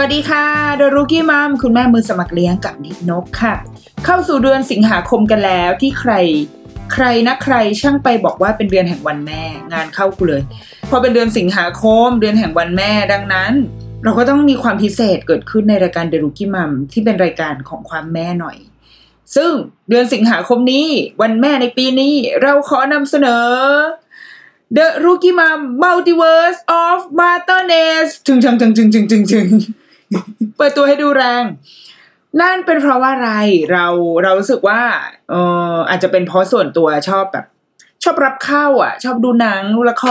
วัสดีค่ะเดอะรุกี้มัมคุณแม่มือสมัครเลี้ยงกับนิดนกค่ะ เข้าสู่เดือนสิงหาคมกันแล้วที่ใคร ใครนะใครช่างไปบอกว่าเป็นเดือนแห่งวันแม่ งานเข้ากูเลยพอเป็นเดือนสิงหาคม เดือนแห่งวันแม่ดังนั้น เราก็ต้องมีความพิเศษเกิดขึ้นในรายการเดอะรุกี้มัมที่เป็นรายการของความแม่หน่อย ซึ่งเดือนสิงหาคมนี้ วันแม่ในปีนี้ เราขอนำเสนอ The Rookie Mom Multiverse of Motherness ถึงจึงจึงจึงจึงจึงจึง เปิดตัวให้ดูแรง นั่นเป็นเพราะว่าอะไรเราเรารู้สึกว่าเอออาจจะเป็นเพราะส่วนตัวชอบแบบ ชอบรับเข้า อะ ชอบดูหนังดูละค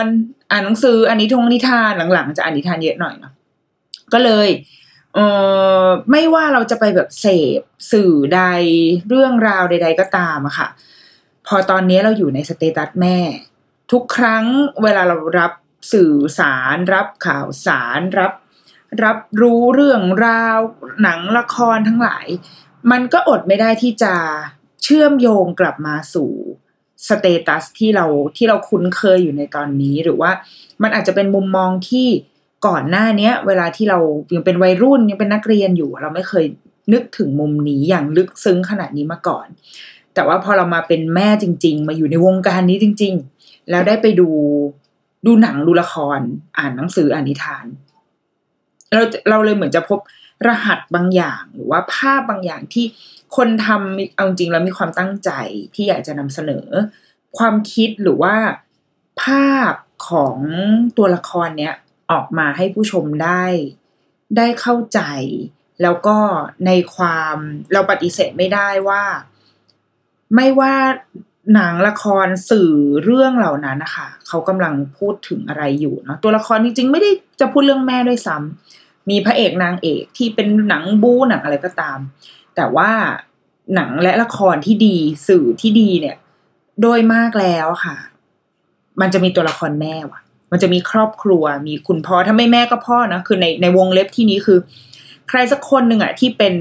ร อ่านหนังสืออ่านนิทงนิทานหลังๆจะอ่านนิทานเยอะหน่อยเนาะก็เลยเออไม่ว่าเราจะไปแบบเสพสื่อใดเรื่องราวใด ๆ ก็ตามอะค่ะ พอตอนนี้เราอยู่ในสเตตัสแม่ ทุกครั้งเวลาเรารับสื่อสาร รับข่าวสารรับ รับรู้เรื่องราว หนังละครทั้งหลาย มันก็อดไม่ได้ที่จะเชื่อมโยงกลับมาสู่สเตตัสที่เราที่เราคุ้นเคยอยู่ในตอนนี้หรือว่ามันอาจจะเป็นมุมมองที่ก่อนหน้าเนี้ย เวลาที่เรายังเป็นวัยรุ่นยังเป็นนักเรียนอยู่ เราไม่เคยนึกถึงมุมนี้อย่างลึกซึ้งขนาดนี้มาก่อน แต่ว่าพอเรามาเป็นแม่จริง ๆ มาอยู่ในวงการนี้จริง ๆ แล้วได้ไปดูดูหนังดูละคร อ่านหนังสืออ่านนิทาน เราเราเลยเหมือนจะพบรหัสบางอย่างหรือว่าภาพบางอย่างที่คนทำเอาจริงแล้วมีความตั้งใจที่อยากจะนำเสนอ ความคิดหรือว่าภาพของตัวละครเนี้ยออกมาให้ผู้ชมได้ ได้เข้าใจ แล้วก็ในความเราปฏิเสธไม่ได้ว่า ไม่ว่า หนังละครสื่อเรื่องเหล่านั้นนะคะเขากำลังพูดถึงอะไรอยู่เนาะตัวละครจริงๆ ไม่ได้จะพูดเรื่องแม่ด้วยซ้ำมีพระเอกนางเอกที่เป็นหนังบู๊หนังอะไรก็ตาม แต่ว่าหนังและละครที่ดีสื่อที่ดีเนี่ย โดยมากแล้วค่ะ มันจะมีตัวละครแม่ว่ะ มันจะมีครอบครัว มีคุณพ่อถ้าไม่แม่ก็พ่อนะคือในในวงเล็บที่นี้คือ ใครสักคนหนึ่งอะที่เป็น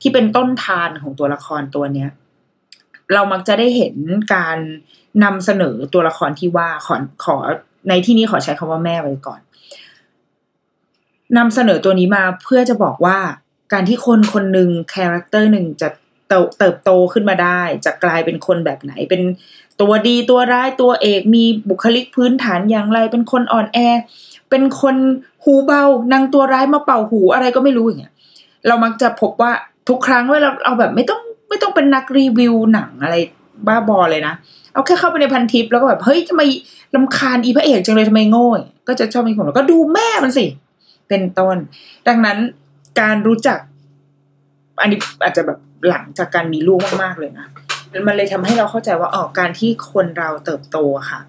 ที่เป็นต้นธารของตัวละครตัวเนี้ย เรามักจะได้เห็นการนำเสนอตัวละครที่ว่าขอขอในที่นี้ขอใช้คำว่าแม่ไว้ก่อนนำเสนอตัวนี้มาเพื่อจะบอกว่าการที่คนคนหนึ่ง character หนึ่งจะเติบโตขึ้นมาได้ จะกลายเป็นคนแบบไหน เป็นตัวดีตัวร้ายตัวเอกมีบุคลิกพื้นฐานอย่างไร เป็นคนอ่อนแอ เป็นคนหูเบานางตัวร้ายมาเป่าหูอะไรก็ไม่รู้อย่างเงี้ยเรามักจะพบว่าทุกครั้งเวลาเอาแบบไม่ต้อง ไม่ต้องเป็นนักรีวิวหนังอะไรบ้าบอเลยนะ เอาแค่เข้าไปในพันทิปแล้วก็แบบ เฮ้ยทำไมลำคาญอีพระเอกจังเลยทำไมโง่ก็จะชอบมีคนแล้วก็ดูแม่มันสิ เป็นต้น ดังนั้นการรู้จัก อันนี้อาจจะแบบหลังจากการมีลูกมากๆเลยนะ มันเลยทำให้เราเข้าใจว่าอ๋อการที่คนเราเติบโตค่ะ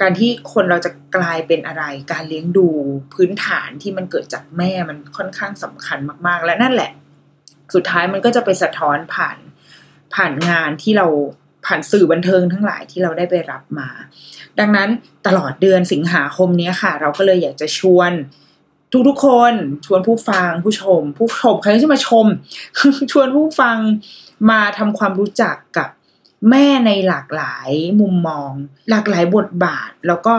การที่คนเราจะกลายเป็นอะไร การเลี้ยงดูพื้นฐานที่มันเกิดจากแม่มันค่อนข้างสำคัญมาก ๆ และนั่นแหละ สุดท้ายมันก็จะไปสะท้อนผ่านผ่านงานที่เราผ่านสื่อบันเทิงทั้งหลายที่เราได้ไปรับมา ดังนั้นตลอดเดือนสิงหาคมนี้ค่ะ เราก็เลยอยากจะชวนทุกๆคนชวนผู้ฟังผู้ชม ผู้ชมใครที่มาชม ชวนผู้ฟังมาทำความรู้จักกับแม่ในหลากหลายมุมมอง หลากหลายบทบาท แล้วก็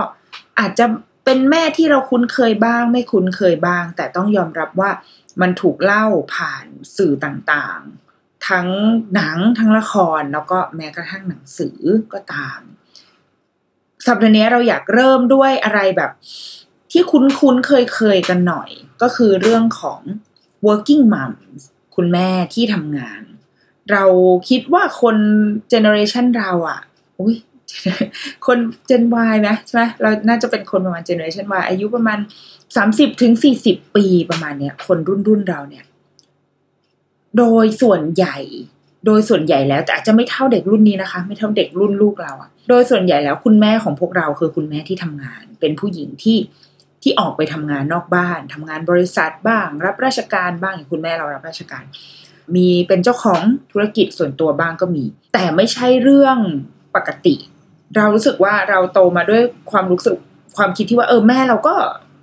อาจจะเป็นแม่ที่เราคุ้นเคยบ้าง ไม่คุ้นเคยบ้าง แต่ต้องยอมรับว่า มันถูกเล่าผ่านสื่อต่างๆ ทั้งหนังทั้งละครแล้วก็แม้กระทั่งหนังสือก็ตาม สัปดาห์นี้เราอยากเริ่มด้วยอะไรแบบ ที่คุ้นๆเคยๆกันหน่อย ก็คือเรื่องของ working mom คุณแม่ที่ทำงาน เราคิดว่าคนเจเนอเรชันเราอะ่ะอุ้ย คนเจน Y ไหมใช่ไหมเราน่าจะเป็นคนประมาณเจเนอเรชัน Y อายุประมาณสามสิบถึงสี่สิบปีประมาณเนี้ย คนรุ่นรุ่นเราเนี่ย โดยส่วนใหญ่ โดยส่วนใหญ่แล้วแต่อาจจะไม่เท่าเด็กรุ่นนี้นะคะ ไม่เท่าเด็กรุ่นลูกเราอะโดยส่วนใหญ่แล้วคุณแม่ของพวกเราคือคุณแม่ที่ทำงาน เป็นผู้หญิงที่ที่ออกไปทำงานนอกบ้านทำงานบริษัทบ้าง รับราชการบ้างอย่างคุณแม่เรารับราชการ มีเป็นเจ้าของธุรกิจส่วนตัวบ้างก็มี แต่ไม่ใช่เรื่องปกติ เรารู้สึกว่าเราโตมาด้วยความรู้สึกความคิดที่ว่าเออแม่เราก็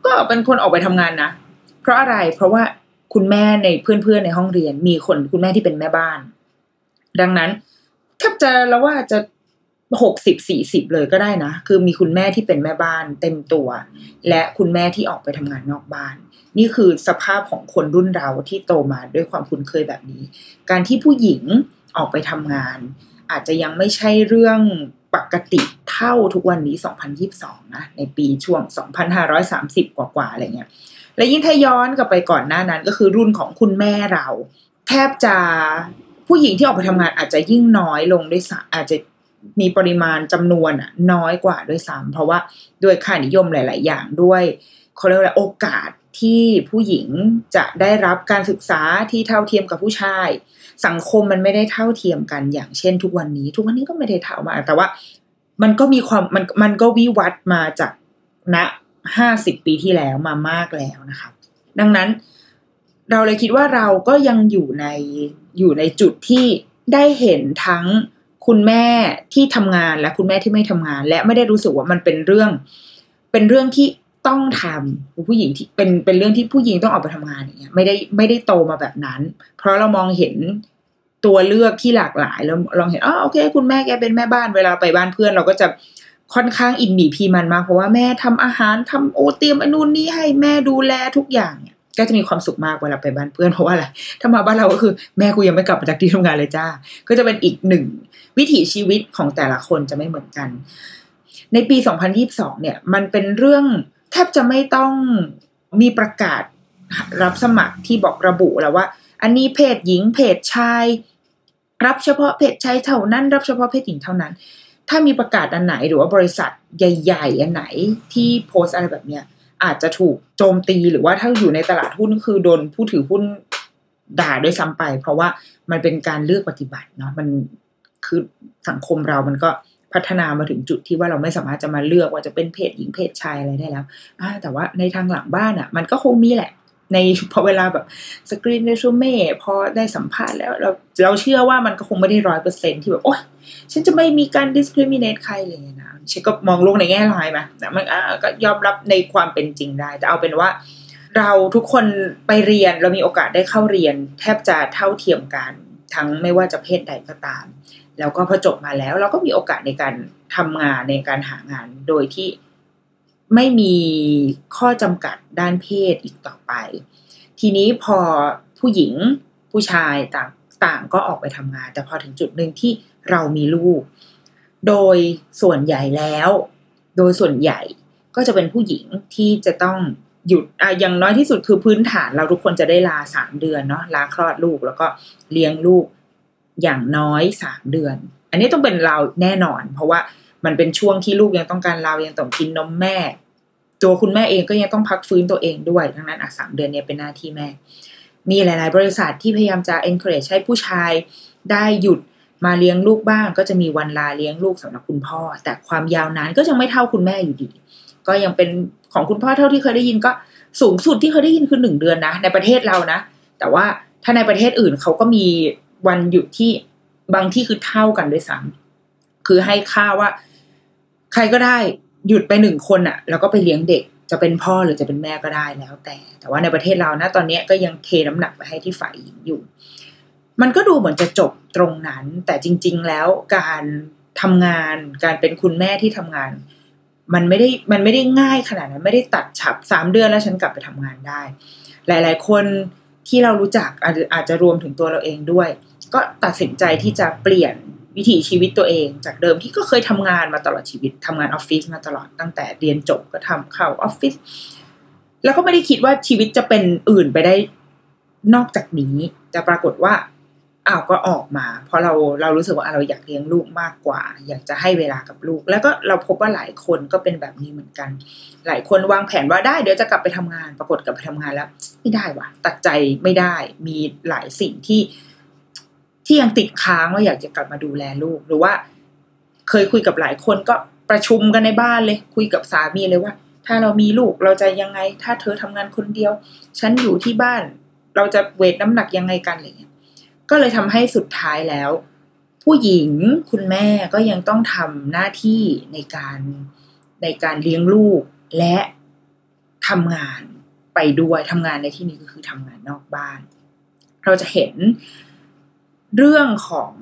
ก็เป็นคนออกไปทำงานนะเพราะอะไรเพราะว่าคุณแม่ในเพื่อนๆในห้องเรียน มีคนคุณแม่ที่เป็นแม่บ้าน ดังนั้นแทบจะแล้วว่าจะหกสิบสี่สิบเลยก็ได้นะ คือมีคุณแม่ที่เป็นแม่บ้านเต็มตัว และคุณแม่ที่ออกไปทำงานนอกบ้าน นี่คือสภาพของคนรุ่นเราที่โตมาด้วยความคุ้นเคยแบบนี้ การที่ผู้หญิงออกไปทำงาน อาจจะยังไม่ใช่เรื่องปกติเท่าทุกวันนี้ 2022 นะ ในปีช่วง 2530 กว่าๆ อะไรเงี้ย และยิ่งถ้าย้อนกลับไปก่อนหน้านั้นก็คือรุ่นของคุณแม่เรา แทบจะผู้หญิงที่ออกไปทำงานอาจจะยิ่งน้อยลงด้วยซ้ำอาจจะมีปริมาณจำนวนน้อยกว่าด้วยซ้ำเพราะว่าด้วยค่านิยมหลาย ๆ อย่างด้วยเขาเรียกว่าโอกาส ที่ผู้หญิงจะได้รับการศึกษาที่เท่าเทียมกับผู้ชาย สังคมมันไม่ได้เท่าเทียมกันอย่างเช่น ทุกวันนี้ ทุกวันนี้ก็ไม่ได้เท่ามา แต่ว่ามันก็มีความมันมันก็วิวัฒน์มาจากณห้าสิบปีที่แล้วมามากแล้วนะคะดังนั้นเราเลยคิดว่าเราก็ยังอยู่ในอยู่ในจุดที่ได้เห็นทั้งคุณแม่ที่ทำงานและคุณแม่ที่ไม่ทำงาน และไม่ได้รู้สึกว่ามันเป็นเรื่อง เป็นเรื่องที่ ต้องทำผู้หญิงที่เป็นเป็นเรื่องที่ผู้หญิงต้องออกไปทำงานอย่างเงี้ยไม่ได้ไม่ได้โตมาแบบนั้น เพราะเรามองเห็นตัวเลือกที่หลากหลายแล้วลองเห็นอ๋อโอเค คุณแม่แกเป็นแม่บ้านเวลาไปบ้านเพื่อน เราก็จะค่อนข้างอินบีพีมันมากเพราะว่าแม่ทำอาหารทำโอเตรียมอนูนนี้ให้แม่ดูแลทุกอย่างเนี่ยก็จะมีความสุขมากเวลาไปบ้านเพื่อนเพราะว่าอะไรถ้ามาบ้านเราก็คือแม่กูยังไม่กลับมาจากที่ทำงานเลยจ้า ก็จะเป็นอีกหนึ่งวิถีชีวิตของแต่ละคนจะไม่เหมือนกัน ในปี 2022 เนี่ย มันเป็นเรื่อง แทบจะไม่ต้องมีประกาศรับสมัครที่บอกระบุแล้วว่า อันนี้เพศหญิงเพศชาย รับเฉพาะเพศชายเท่านั้น รับเฉพาะเพศหญิงเท่านั้น ถ้ามีประกาศอันไหนหรือว่าบริษัทใหญ่ ๆ อันไหนที่โพสอะไรแบบเนี้ยอาจจะถูกโจมตีหรือว่าถ้าอยู่ในตลาดหุ้นคือโดนผู้ถือหุ้นด่าด้วยซ้ำไป เพราะว่ามันเป็นการเลือกปฏิบัติเนาะมันคือสังคมเรามันก็ พัฒนามาถึงจุดที่ว่าเราไม่สามารถจะมาเลือกว่าจะเป็นเพศหญิงเพศชายอะไรได้แล้วแต่ว่าในทางหลังบ้านอะ่ะ มันก็คงมีแหละ ในพอเวลาแบบสกรีนเรซูเม่พอได้สัมภาษณ์แล้วเราเราเชื่อว่ามันก็คงไม่ได้ร้อยเปอร์เซ็นที่แบบโอ๊ยฉันจะไม่มีการ discriminate ใครเลยนะฉันก็มองโลกในแง่ร้ายไหมแต่มันก็ยอมรับในความเป็นจริงได้ แต่เอาเป็นว่าเราทุกคนไปเรียนเรามีโอกาสได้เข้าเรียน แทบจะเท่าเทียมกัน ทั้งไม่ว่าจะเพศใดก็ตาม แล้วก็พอจบมาแล้ว เราก็มีโอกาสในการทำงานในการหางานโดยที่ไม่มีข้อจำกัดด้านเพศอีกต่อไป ทีนี้พอผู้หญิงผู้ชายต่างต่างก็ออกไปทำงาน แต่พอถึงจุดหนึ่งที่เรามีลูก โดยส่วนใหญ่แล้ว โดยส่วนใหญ่ก็จะเป็นผู้หญิงที่จะต้องหยุดอะอย่างน้อยที่สุดคือพื้นฐานเราทุกคนจะได้ลาสามเดือนเนาะลาคลอดลูกแล้วก็เลี้ยงลูก อย่างน้อยสามเดือน อันนี้ต้องเป็นเราแน่นอน เพราะว่ามันเป็นช่วงที่ลูกยังต้องการเรายังต้องกินนมแม่ ตัวคุณแม่เองก็ยังต้องพักฟื้นตัวเองด้วยดังนั้นอะสามเดือนเนี่ยเป็นหน้าที่แม่ มีหลาย ๆ บริษัทที่พยายามจะ encourage ให้ผู้ชายได้หยุดมาเลี้ยงลูกบ้าง ก็จะมีวันลาเลี้ยงลูกสำหรับคุณพ่อ แต่ความยาวนานก็ยังไม่เท่าคุณแม่อยู่ดี ก็ยังเป็นของคุณพ่อเท่าที่เคยได้ยินก็สูงสุดที่เคยได้ยินคือหนึ่งเดือนนะ ในประเทศเรานะ แต่ว่าถ้าในประเทศอื่นเขาก็มี วันหยุดที่บางที่คือเท่ากันด้วยซ้ำคือให้ค่าว่า ใครก็ได้หยุดไปหนึ่งคนอะ่ะแล้วก็ไปเลี้ยงเด็กจะเป็นพ่อหรือจะเป็นแม่ก็ได้แล้วแต่ แต่ว่าในประเทศเรานะตอนนี้ก็ยังเทน้ำหนักไปให้ที่ฝ่ายหญิงอยู่ มันก็ดูเหมือนจะจบตรงนั้น แต่จริง ๆ แล้วการทำงาน การเป็นคุณแม่ที่ทำงาน มันไม่ได้มันไม่ได้ง่ายขนาดนั้น ไม่ได้ตัดฉับสามเดือนแล้วฉันกลับไปทำงานได้ หลาย ๆ คน ที่เรารู้จักอาจอาจจะรวมถึงตัวเราเองด้วย ก็ตัดสินใจที่จะเปลี่ยนวิถีชีวิตตัวเอง จากเดิมที่ก็เคยทำงานมาตลอดชีวิตทำงานออฟฟิศมาตลอดตั้งแต่เรียนจบก็ทำเข้าออฟฟิศแล้วก็ไม่ได้คิดว่าชีวิตจะเป็นอื่นไปได้นอกจากนี้ แต่ปรากฏว่า อ้าวก็ออกมา เพราะเราเรารู้สึกว่าเราอยากเลี้ยงลูกมากกว่า อยากจะให้เวลากับลูก แล้วก็เราพบว่าหลายคนก็เป็นแบบนี้เหมือนกัน หลายคนวางแผนว่าได้เดี๋ยวจะกลับไปทำงานปรากฏกลับไปทำงานแล้ว ไม่ได้ว่ะ ตัดใจไม่ได้ มีหลายสิ่งที่ที่ยังติดค้างว่าอยากจะกลับมาดูแลลูก หรือว่า เคยคุยกับหลายคนก็ประชุมกันในบ้านเลย คุยกับสามีเลยว่า ถ้าเรามีลูกเราจะยังไง ถ้าเธอทำงานคนเดียว ฉันอยู่ที่บ้าน เราจะเวทน้ำหนักยังไงกันอะไรเงี้ย ก็เลยทำให้สุดท้ายแล้ว ผู้หญิงคุณแม่ก็ยังต้องทำหน้าที่ในการในการเลี้ยงลูกและทำงานไปด้วยทำงานในที่นี้ก็คือทำงานนอกบ้าน เราจะเห็นเรื่องของ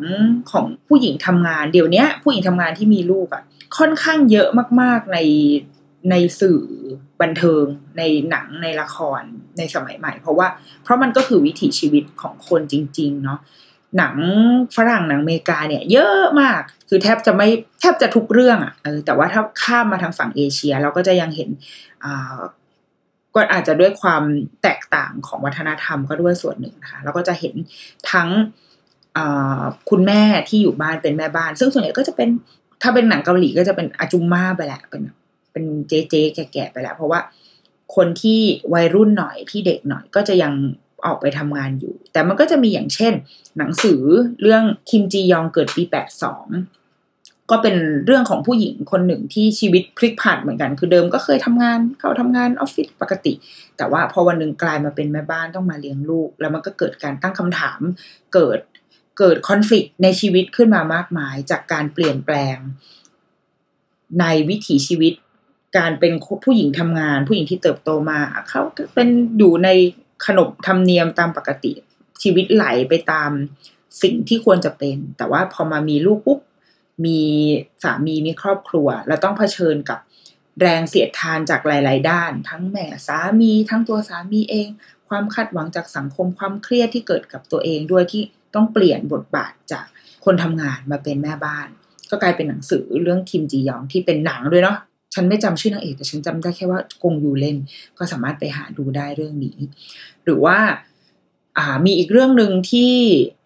ของผู้หญิงทำงาน เดี๋ยวนี้ผู้หญิงทำงานที่มีลูกอะ่ะค่อนข้างเยอะมากๆใน ในสื่อบันเทิงในหนังในละครในสมัยใหม่ เพราะว่าเพราะมันก็คือวิถีชีวิตของคนจริง ๆ เนาะหนังฝรั่งหนังอเมริกาเนี่ย เยอะมากคือแทบจะไม่แทบจะทุกเรื่องอะ่ะแต่ว่าถ้าข้ามมาทางฝั่งเอเชีย เราก็จะยังเห็นก็อาจจะด้วยความแตกต่างของวัฒนธรรมก็ด้วยส่วนหนึ่งนะคะเราก็จะเห็นทั้งคุณแม่ที่อยู่บ้านเป็นแม่บ้าน ซึ่งส่วนใหญ่ก็จะเป็นถ้าเป็นหนังเกาหลีก็จะเป็นอาจุมม่าไปแหละเป็น เป็นเจ๊เจ๊แก่ๆไปแล้ว เพราะว่าคนที่วัยรุ่นหน่อยที่เด็กหน่อยก็จะยังออกไปทำงานอยู่ แต่มันก็จะมีอย่างเช่น หนังสือเรื่องคิมจียองเกิดปีแปดสองก็เป็นเรื่องของผู้หญิงคนหนึ่งที่ชีวิตพลิกผันเหมือนกัน คือเดิมก็เคยทำงานเข้าทำงานออฟฟิศปกติ แต่ว่าพอวันหนึ่งกลายมาเป็นแม่บ้านต้องมาเลี้ยงลูก แล้วมันก็เกิดการตั้งคำถามเกิดเกิดคอนฟ lict ในชีวิตขึ้นมามากมายจากการเปลี่ยนแปลงในวิถีชีวิต การเป็นผู้หญิงทำงาน ผู้หญิงที่เติบโตมาเขาเป็นอยู่ในขนบธรรมเนียมตามปกติชีวิตไหลไปตามสิ่งที่ควรจะเป็น แต่ว่าพอมามีลูกปุ๊บมีสามีมีครอบครัว แล้วต้องเผชิญกับแรงเสียดทานจากหลาย ๆ ด้าน ทั้งแม่สามีทั้งตัวสามีเอง ความคาดหวังจากสังคมความเครียดที่เกิดกับตัวเองด้วยที่ต้องเปลี่ยนบทบาทจากคนทำงานมาเป็นแม่บ้าน ก็กลายเป็นหนังสือเรื่องคิมจียองที่เป็นหนังด้วยเนาะ ฉันไม่จำชื่อนางเอกแต่ฉันจำได้แค่ว่ากงยูเล่น ก็สามารถไปหาดูได้เรื่องนี้ หรือว่าอ่ามีอีกเรื่องหนึ่งที่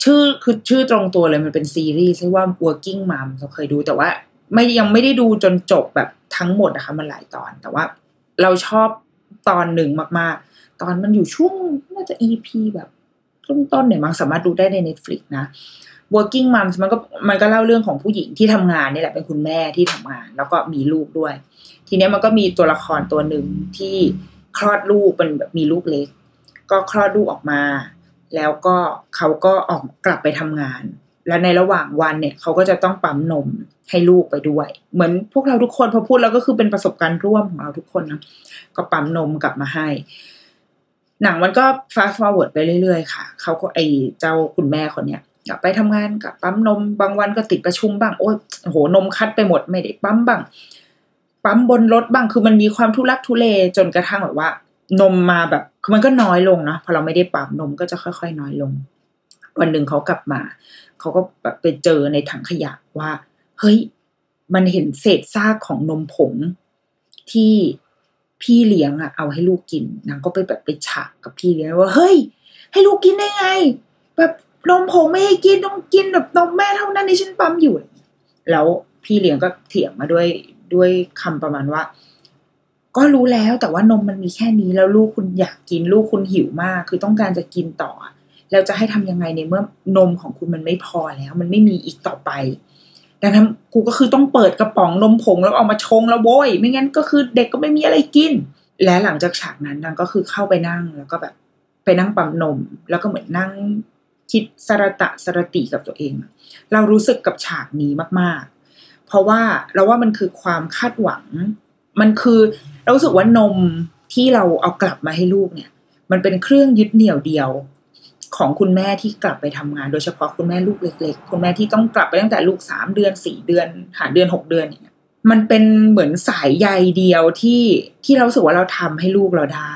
ชื่อคือชื่อตรงตัวเลยมันเป็นซีรีส์ชื่อว่า Working Mom เราเคยดูแต่ว่าไม่ยังไม่ได้ดูจนจบแบบทั้งหมดนะคะมันหลายตอน แต่ว่าเราชอบตอนหนึ่งมากๆ ตอนมันอยู่ช่วงน่าจะ EP แบบต้นๆเนี่ยมันสามารถดูได้ใน Netflix นะ working mom มันก็มันก็เล่าเรื่องของผู้หญิงที่ทำงานนี่แหละเป็นคุณแม่ที่ทำงาน แล้วก็มีลูกด้วย ทีนี้มันก็มีตัวละครตัวหนึ่งที่คลอดลูกเป็นแบบมีลูกเล็ก ก็คลอดลูกออกมา แล้วก็เขาก็ออกกลับไปทำงาน แล้วในระหว่างวันเนี่ยเขาก็จะต้องปั๊มนมให้ลูกไปด้วย เหมือนพวกเราทุกคนพอพูดแล้วก็คือเป็นประสบการณ์ร่วมของเราทุกคนนะก็ปั๊มนมกลับมาให้ หนังมันก็ fast forward ไปเรื่อยๆค่ะเขาก็ไอเจ้าคุณแม่คนเนี้ยกลับไปทำงานกับปั๊มนม บางวันก็ติดประชุมบ้างโอ้ยโหนมคัดไปหมดไม่ได้ปั๊มบ้าง ปั๊มบนรถบ้างคือมันมีความทุลักทุเลจนกระทั่งแบบว่า นมมาแบบคือมันก็น้อยลงนะพอเราไม่ได้ปั๊มนมก็จะค่อย ๆ น้อยลง วันหนึ่งเขากลับมา เขาก็แบบไปเจอในถังขยะว่า เฮ้ย มันเห็นเศษซากของนมผงที่พี่เลี้ยงอะเอาให้ลูกกินนางก็ไปแบบไปฉากกับพี่เลี้ยงว่าเฮ้ย ให้ลูกกินได้ไง แบบนมผงไม่ให้กินต้องกินแบบนมแม่เท่านั้นที่ฉันปั๊มอยู่ แล้วพี่เลี้ยงก็เถียงมาด้วย ด้วยคำประมาณว่า ก็รู้แล้วแต่ว่านมมันมีแค่นี้แล้วลูกคุณอยากกินลูกคุณหิวมาก คือต้องการจะกินต่อ แล้วจะให้ทำยังไงในเมื่อนมของคุณมันไม่พอแล้ว มันไม่มีอีกต่อไปดังนั้นกูก็คือต้องเปิดกระป๋องนมผงแล้วเอามาชงแล้วโว้ยไม่งั้นก็คือเด็กก็ไม่มีอะไรกิน และหลังจากฉากนั้นนางก็คือเข้าไปนั่งแล้วก็แบบไปนั่งปั๊มนม แล้วก็เหมือนนั่งคิดสระตะสระติกับตัวเอง เรารู้สึกกับฉากนี้มากๆ เพราะว่าเราว่ามันคือความคาดหวัง มันคือเรารู้สึกว่านมที่เราเอากลับมาให้ลูกเนี่ย มันเป็นเครื่องยึดเหนี่ยวเดียวของคุณแม่ที่กลับไปทำงาน โดยเฉพาะคุณแม่ลูกเล็กๆ คุณแม่ที่ต้องกลับไปตั้งแต่ลูกสามเดือนสี่เดือนห้าเดือนหกเดือนเนี่ยมันเป็นเหมือนสายใยเดียวที่ที่เรารู้สึกว่าเราทำให้ลูกเราได้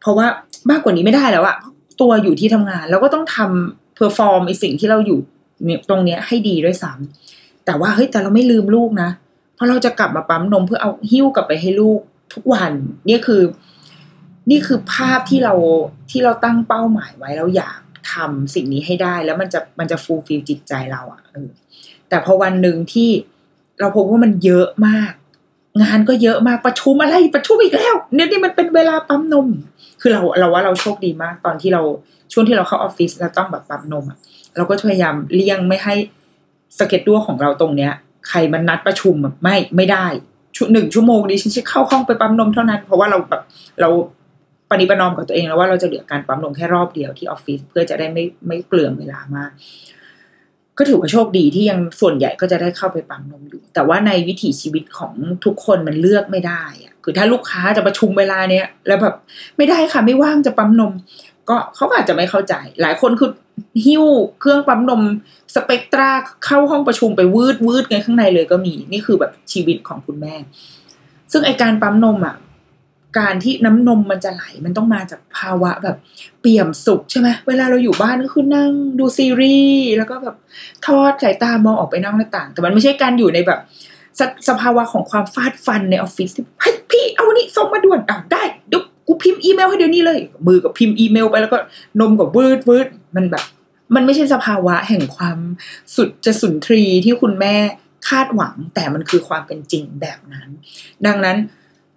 เพราะว่ามากกว่านี้ไม่ได้แล้วอะตัวอยู่ที่ทำงานเราก็ต้องทำ perform ไอ้สิ่งที่เราอยู่ตรงเนี้ยให้ดีด้วยซ้ำ แต่ว่าเฮ้ยแต่เราไม่ลืมลูกนะ เพราะเราจะกลับมาปั๊มนมเพื่อเอาหิ้วกลับไปให้ลูกทุกวันนี่คือ นี่คือภาพที่เราที่เราตั้งเป้าหมายไว้เราอยากทำสิ่งนี้ให้ได้แล้วมันจะมันจะ fulfill จิตใจเราอะ่ะแต่พอวันหนึ่งที่เราพบว่ามันเยอะมาก งานก็เยอะมากประชุมอะไรประชุมอีกแล้วเนี่ยนี่มันเป็นเวลาปั๊มนม คือเราเราว่าเราโชคดีมากตอนที่เราช่วงที่เราเข้าออฟฟิศแล้วต้องแบบปั๊มนมอะเราก็พยายามเลี่ยงไม่ให้ สเก็ตดัวของเราตรงเนี้ย ใครมันนัดประชุมไม่ไม่ได้ชุดหนึ่งชั่วโมงนี้ฉันจะเข้าห้องไปปั๊มนมเท่านั้น เพราะว่าเราแบบเราปณิปนอมกับตัวเองแล้วว่าเราจะเหลือการปั๊มนมแค่รอบเดียวที่ออฟฟิศเพื่อจะได้ไม่ไม่เปลืองเวลามาก ก็ถือว่าโชคดีที่ยังส่วนใหญ่ก็จะได้เข้าไปปั๊มนมอยู่ แต่ว่าในวิถีชีวิตของทุกคนมันเลือกไม่ได้อะคือถ้าลูกค้าจะประชุมเวลาเนี้ยแล้วแบบไม่ได้ค่ะไม่ว่างจะปั๊มนม ก็เขาอาจจะไม่เข้าใจ หลายคนคือหิ้วเครื่องปั๊มนม สเปกตราเข้าห้องประชุมไปวืดวืดกันข้างในเลยก็มี นี่คือแบบชีวิตของคุณแม่ ซึ่งไอการปั๊มนมอะการที่น้ำนมมันจะไหลมันต้องมาจากภาวะแบบเปี่ยมสุขใช่ไหมเวลาเราอยู่บ้านก็คือนั่งดูซีรีส์แล้วก็แบบทอดสายตามองออกไปนอกหน้าต่าง แต่มันไม่ใช่การอยู่ในแบบสสภาวะของความฟาดฟันในออฟฟิศที่เฮ้ยพี่เอานี่ส่งมาด่วนอ้าวได้เดี๋ยวกูพิมพ์อีเมลให้เดี๋ยวนี้เลย มือกับพิมพ์อีเมลไปแล้วก็นมกับวืดวืดมันแบบ มันไม่ใช่สภาวะแห่งความสุดจะสุนทรีที่คุณแม่คาดหวัง แต่มันคือความเป็นจริงแบบนั้น ดังนั้น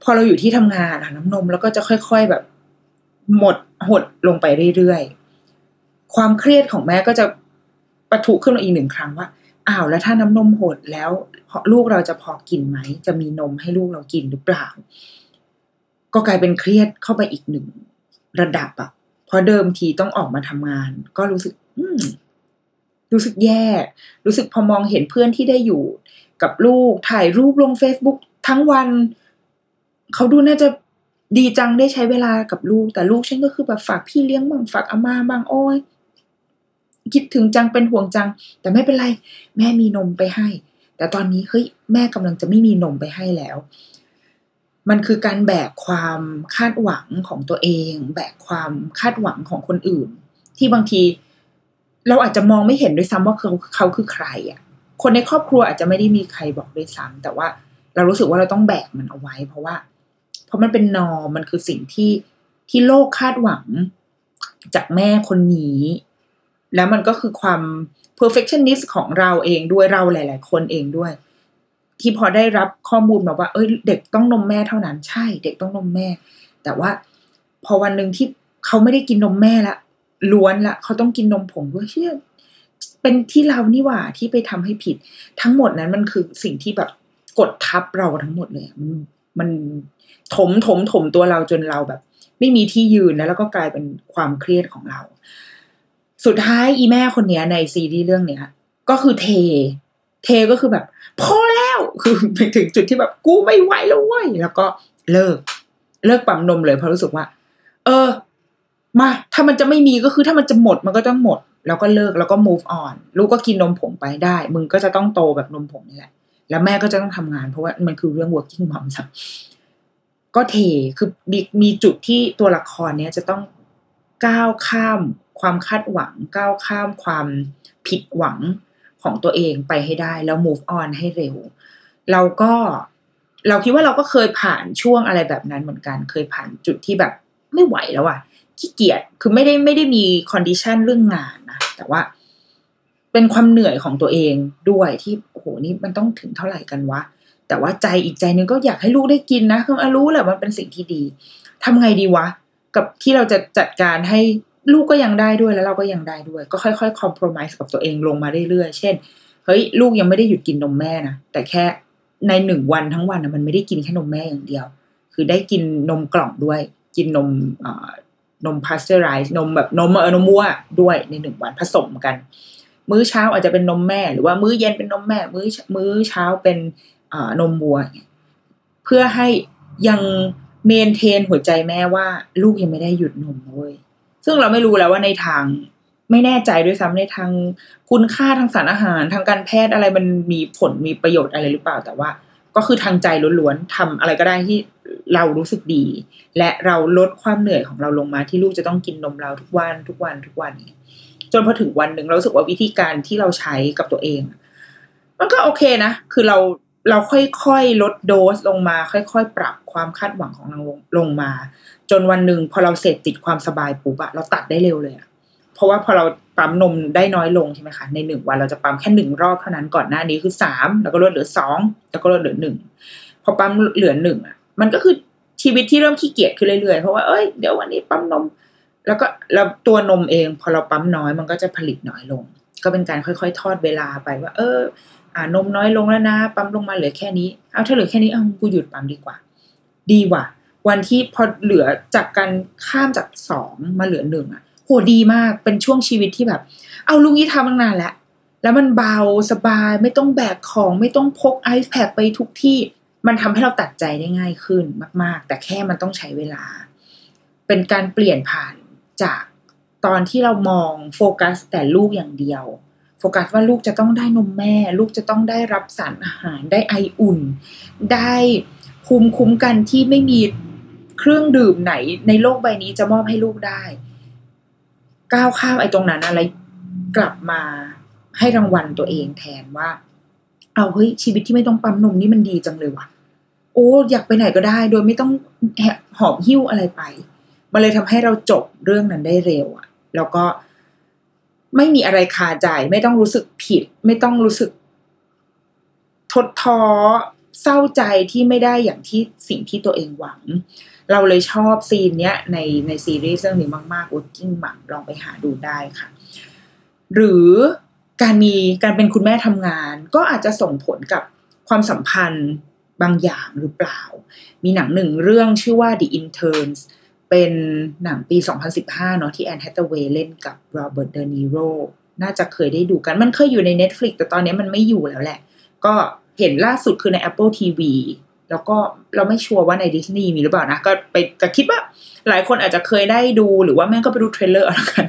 พอเราอยู่ที่ทำงานน้ำนมแล้วก็จะค่อยๆแบบ หมดหดลงไปเรื่อยๆ ความเครียดของแม่ก็จะประทุขึ้นมาอีกหนึ่งครั้งว่าอ้าวแล้วถ้าน้ำนมหดแล้วลูกเราจะพอกินไหม จะมีนมให้ลูกเรากินหรือเปล่า ก็กลายเป็นเครียดเข้าไปอีกหนึ่งระดับอะเพราะเดิมทีต้องออกมาทำงาน ก็รู้สึก รู้สึกแย่ รู้สึกพอมองเห็นเพื่อนที่ได้อยู่กับลูกถ่ายรูปลง Facebook ทั้งวัน เขาดูน่าจะดีจังได้ใช้เวลากับลูก แต่ลูกฉันก็คือแบบฝากพี่เลี้ยงบ้างฝากอาม่าบ้างโอ้ยคิดถึงจังเป็นห่วงจัง แต่ไม่เป็นไร แม่มีนมไปให้ แต่ตอนนี้เฮ้ยแม่กำลังจะไม่มีนมไปให้แล้ว มันคือการแบกความคาดหวังของตัวเอง แบกความคาดหวังของคนอื่น ที่บางที เราอาจจะมองไม่เห็นด้วยซ้ำว่าเขาเขาคือใครอะ คนในครอบครัวอาจจะไม่ได้มีใครบอกด้วยซ้ำแต่ว่าเรารู้สึกว่าเราต้องแบกมันเอาไว้ เพราะว่า เพราะมันเป็นนอมมันคือสิ่งที่ที่โลกคาดหวังจากแม่คนนี้ แล้วมันก็คือความ perfectionist ของเราเองด้วยเราหลาย ๆ คนเองด้วย ที่พอได้รับข้อมูลมาว่า เอ้ย เด็กต้องนมแม่เท่านั้นใช่ เด็กต้องนมแม่ แต่ว่าพอวันหนึ่งที่เขาไม่ได้กินนมแม่ละ ล้วนละเขาต้องกินนมผงด้วยเชื่อเป็นที่เรานี่หว่าที่ไปทำให้ผิด ทั้งหมดนั้นมันคือสิ่งที่แบบกดทับเราทั้งหมดเลยมันมันถมถมถมตัวเราจนเราแบบ ไม่มีที่ยืนแล้วแล้วก็กลายเป็นความเครียดของเรา สุดท้ายอีแม่คนเนี้ยในซีรีส์เรื่องเนี้ย ก็คือเท เทก็คือแบบพอแล้วคือไปถึงจุดที่แบบกูไม่ไหวแล้วเว้ยแล้วก็เลิก เลิกปั๊มนมเลยเพราะรู้สึกว่า เออ มาถ้ามันจะไม่มีก็คือถ้ามันจะหมดมันก็ต้องหมด แล้วก็เลิกแล้วก็ move on ลูกก็กินนมผงไปได้ มึงก็จะต้องโตแบบนมผงนี่แหละ แล้วแม่ก็จะต้องทำงานเพราะว่ามันคือเรื่อง working mom สัก็เทคือมีมีจุดที่ตัวละครเนี้ยจะต้องก้าวข้ามความคาดหวัง ก้าวข้ามความผิดหวังของตัวเองไปให้ได้ แล้ว move on ให้เร็ว เราก็เราคิดว่าเราก็เคยผ่านช่วงอะไรแบบนั้นเหมือนกัน เคยผ่านจุดที่แบบไม่ไหวแล้วอะ ขี้เกียจคือไม่ได้ไม่ได้มีคอนดิชันเรื่องงานนะแต่ว่า เป็นความเหนื่อยของตัวเองด้วยที่โอ้โหนี่มันต้องถึงเท่าไหร่กันวะแต่ว่าใจอีกใจนึงก็อยากให้ลูกได้กินนะคือรู้แหละมันเป็นสิ่งที่ดีทำไงดีวะ กับที่เราจะจัดการให้ลูกก็ยังได้ด้วยแล้วเราก็ยังได้ด้วย ก็ค่อยๆคอม p r o m i s e กับตัวเองลงมาเรื่อยๆเช่นเฮ้ยลูกยังไม่ได้หยุดกินนมแม่นะแต่แค่ในหนึ่งวันทั้งวันนะมันไม่ได้กินแค่นมแม่อย่างเดียว คือได้กินนมกล่องด้วย กินนม นมพาสเจอร์ไรส์นมแบบนมเออนมวัวด้วยในหนึ่งวันผสมกัน มื้อเช้าอาจจะเป็นนมแม่ หรือว่ามื้อเย็นเป็นนมแม่ มื้อมื้อเช้าเป็นนมวัว เพื่อให้ยัง maintain หัวใจแม่ว่า ลูกยังไม่ได้หยุดนมเว้ยซึ่งเราไม่รู้แล้วว่าในทางไม่แน่ใจด้วยซ้ำในทางคุณค่าทางสารอาหาร ทางการแพทย์อะไรมันมีผลมีประโยชน์อะไรหรือเปล่า แต่ว่า ก็คือทางใจล้วนๆทำอะไรก็ได้ที่ เรารู้สึกดี และเราลดความเหนื่อยของเราลงมาที่ลูกจะต้องกินนมเราทุกวันทุกวันทุกวัน จนพอถึงวันหนึ่งเราสึกว่าวิธีการที่เราใช้กับตัวเอง มันก็โอเคนะ คือเราเราค่อยๆลดโดสลงมา ค่อยๆ ปรับความคาดหวังของเราลงมา จนวันหนึ่งพอเราเสร็จติดความสบายปุ๊บอะเราตัดได้เร็วเลยอะเพราะว่าพอเราปั๊มนมได้น้อยลงใช่ไหมคะในหนึ่งวันเราจะปั๊มแค่หนึ่งรอบเท่านั้นก่อนหน้านี้คือสามแล้วก็ลดเหลือสองแล้วก็ลดเหลือหนึ่งพอปั๊มเหลือหนึ่งอะ มันก็คือชีวิตที่เริ่มขี้เกียจขึ้นเรื่อยๆ เพราะว่าเอ้ยเดี๋ยววันนี้ปั๊มนม แล้วก็แล้วตัวนมเอง พอเราปั๊มน้อยมันก็จะผลิตน้อยลง ก็เป็นการค่อยๆ ทอดเวลาไปว่า เอออ่านมน้อยลงแล้วนะ ปั๊มลงมาเหลือแค่นี้เอาถ้าเหลือแค่นี้เอากูหยุดปั๊มดีกว่า ดีว่ะ วันที่พอเหลือจากการข้ามจากสองมาเหลือหนึ่งอะโหดีมากเป็นช่วงชีวิตที่แบบ เอาลุงนี้ทำตั้งนานแล้วแล้วมันเบาสบายไม่ต้องแบกของไม่ต้องพกไอซ์แพคไปทุกที่ มันทำให้เราตัดใจได้ง่ายขึ้นมาก ๆ แต่แค่มันต้องใช้เวลา เป็นการเปลี่ยนผ่านจากตอนที่เรามองโฟกัสแต่ลูกอย่างเดียว โฟกัสว่าลูกจะต้องได้นมแม่ ลูกจะต้องได้รับสารอาหารได้ไออุ่น ได้ภูมิคุ้มกันที่ไม่มีเครื่องดื่มไหนในโลกใบนี้จะมอบให้ลูกได้ ก้าวข้ามไอ้ตรงนั้นอะไรกลับมาให้รางวัลตัวเองแทนว่า เอาเฮ้ยชีวิตที่ไม่ต้องปั๊มนมนี่มันดีจังเลยว่ะ โอ้อยากไปไหนก็ได้ โดยไม่ต้องหอบหิ้วอะไรไป มันเลยทำให้เราจบเรื่องนั้นได้เร็วอะแล้วก็ไม่มีอะไรคาใจ ไม่ต้องรู้สึกผิด ไม่ต้องรู้สึก ทดท้อเศร้าใจที่ไม่ได้อย่างที่สิ่งที่ตัวเองหวัง เราเลยชอบ scene เนี้ยในในซีรีส์เรื่องนี้มากๆ Working Mom ลองไปหาดูได้ค่ะ หรือการมีการเป็นคุณแม่ทำงาน ก็อาจจะส่งผลกับความสัมพันธ์ บางอย่างหรือเปล่า มีหนังหนึ่งเรื่องชื่อว่า The Interns เป็นหนังปี 2015 เนาะที่แอนแฮตเวย์เล่นกับโรเบิร์ตเดนิโรน่าจะเคยได้ดูกันมันเคยอยู่ใน Netflix แต่ตอนนี้มันไม่อยู่แล้วแหละ ก็เห็นล่าสุดคือใน Apple TV แล้วก็เราไม่ sure ว่าในดิสนีย์มีหรือเปล่านะ ก็ไปจะคิดว่าหลายคนอาจจะเคยได้ดูหรือว่าแม่งก็ไปดูเทรลเลอร์เอาละกัน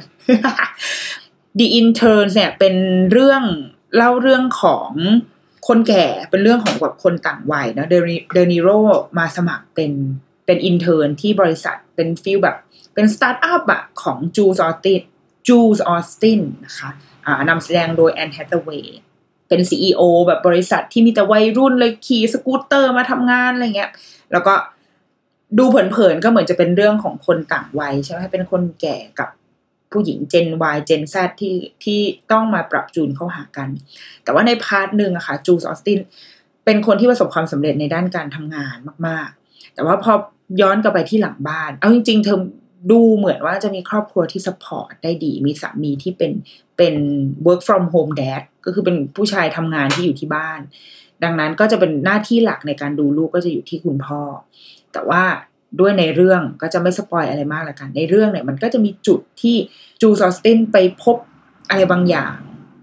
The Interns เนี่ยเป็นเรื่องเล่าเรื่องของ คนแก่เป็นเรื่องของแบบคนต่างวัยนะเดนิโรมาสมัครเป็นเป็น intern ที่บริษัทเป็น feel แบบเป็นสตาร์ทอัพอะของจูลส์ออสตินจูลส์ออสตินนะคะอ่านำแสดงโดยแอนแฮตเวย์เป็น CEO แบบบริษัทที่มีแต่วัยรุ่นเลยขี่สกูตเตอร์มาทำงานอะไรเงี้ย แล้วก็ดูเผินๆก็เหมือนจะเป็นเรื่องของคนต่างวัยใช่ไหมเป็นคนแก่กับ ผู้หญิงเจน Y เจน Z ที่ที่ต้องมาปรับจูนเข้าหากัน แต่ว่าใน part หนึ่งอะค่ะจูลส์ออสตินเป็นคนที่ประสบความสำเร็จในด้านการทำงานมาก ๆ แต่ว่าพอย้อนกลับไปที่หลังบ้าน เอาจริง ๆ เธอดูเหมือนว่าจะมีครอบครัวที่ support ได้ดี มีสามีที่เป็นเป็น work from home dad ก็คือเป็นผู้ชายทำงานที่อยู่ที่บ้าน ดังนั้นก็จะเป็นหน้าที่หลักในการดูลูกก็จะอยู่ที่คุณพ่อ แต่ว่า ด้วยในเรื่องก็จะไม่ spoil อะไรมากละกัน ในเรื่องเนี่ยมันก็จะมีจุดที่จูลส์ออสตินไปพบอะไรบางอย่าง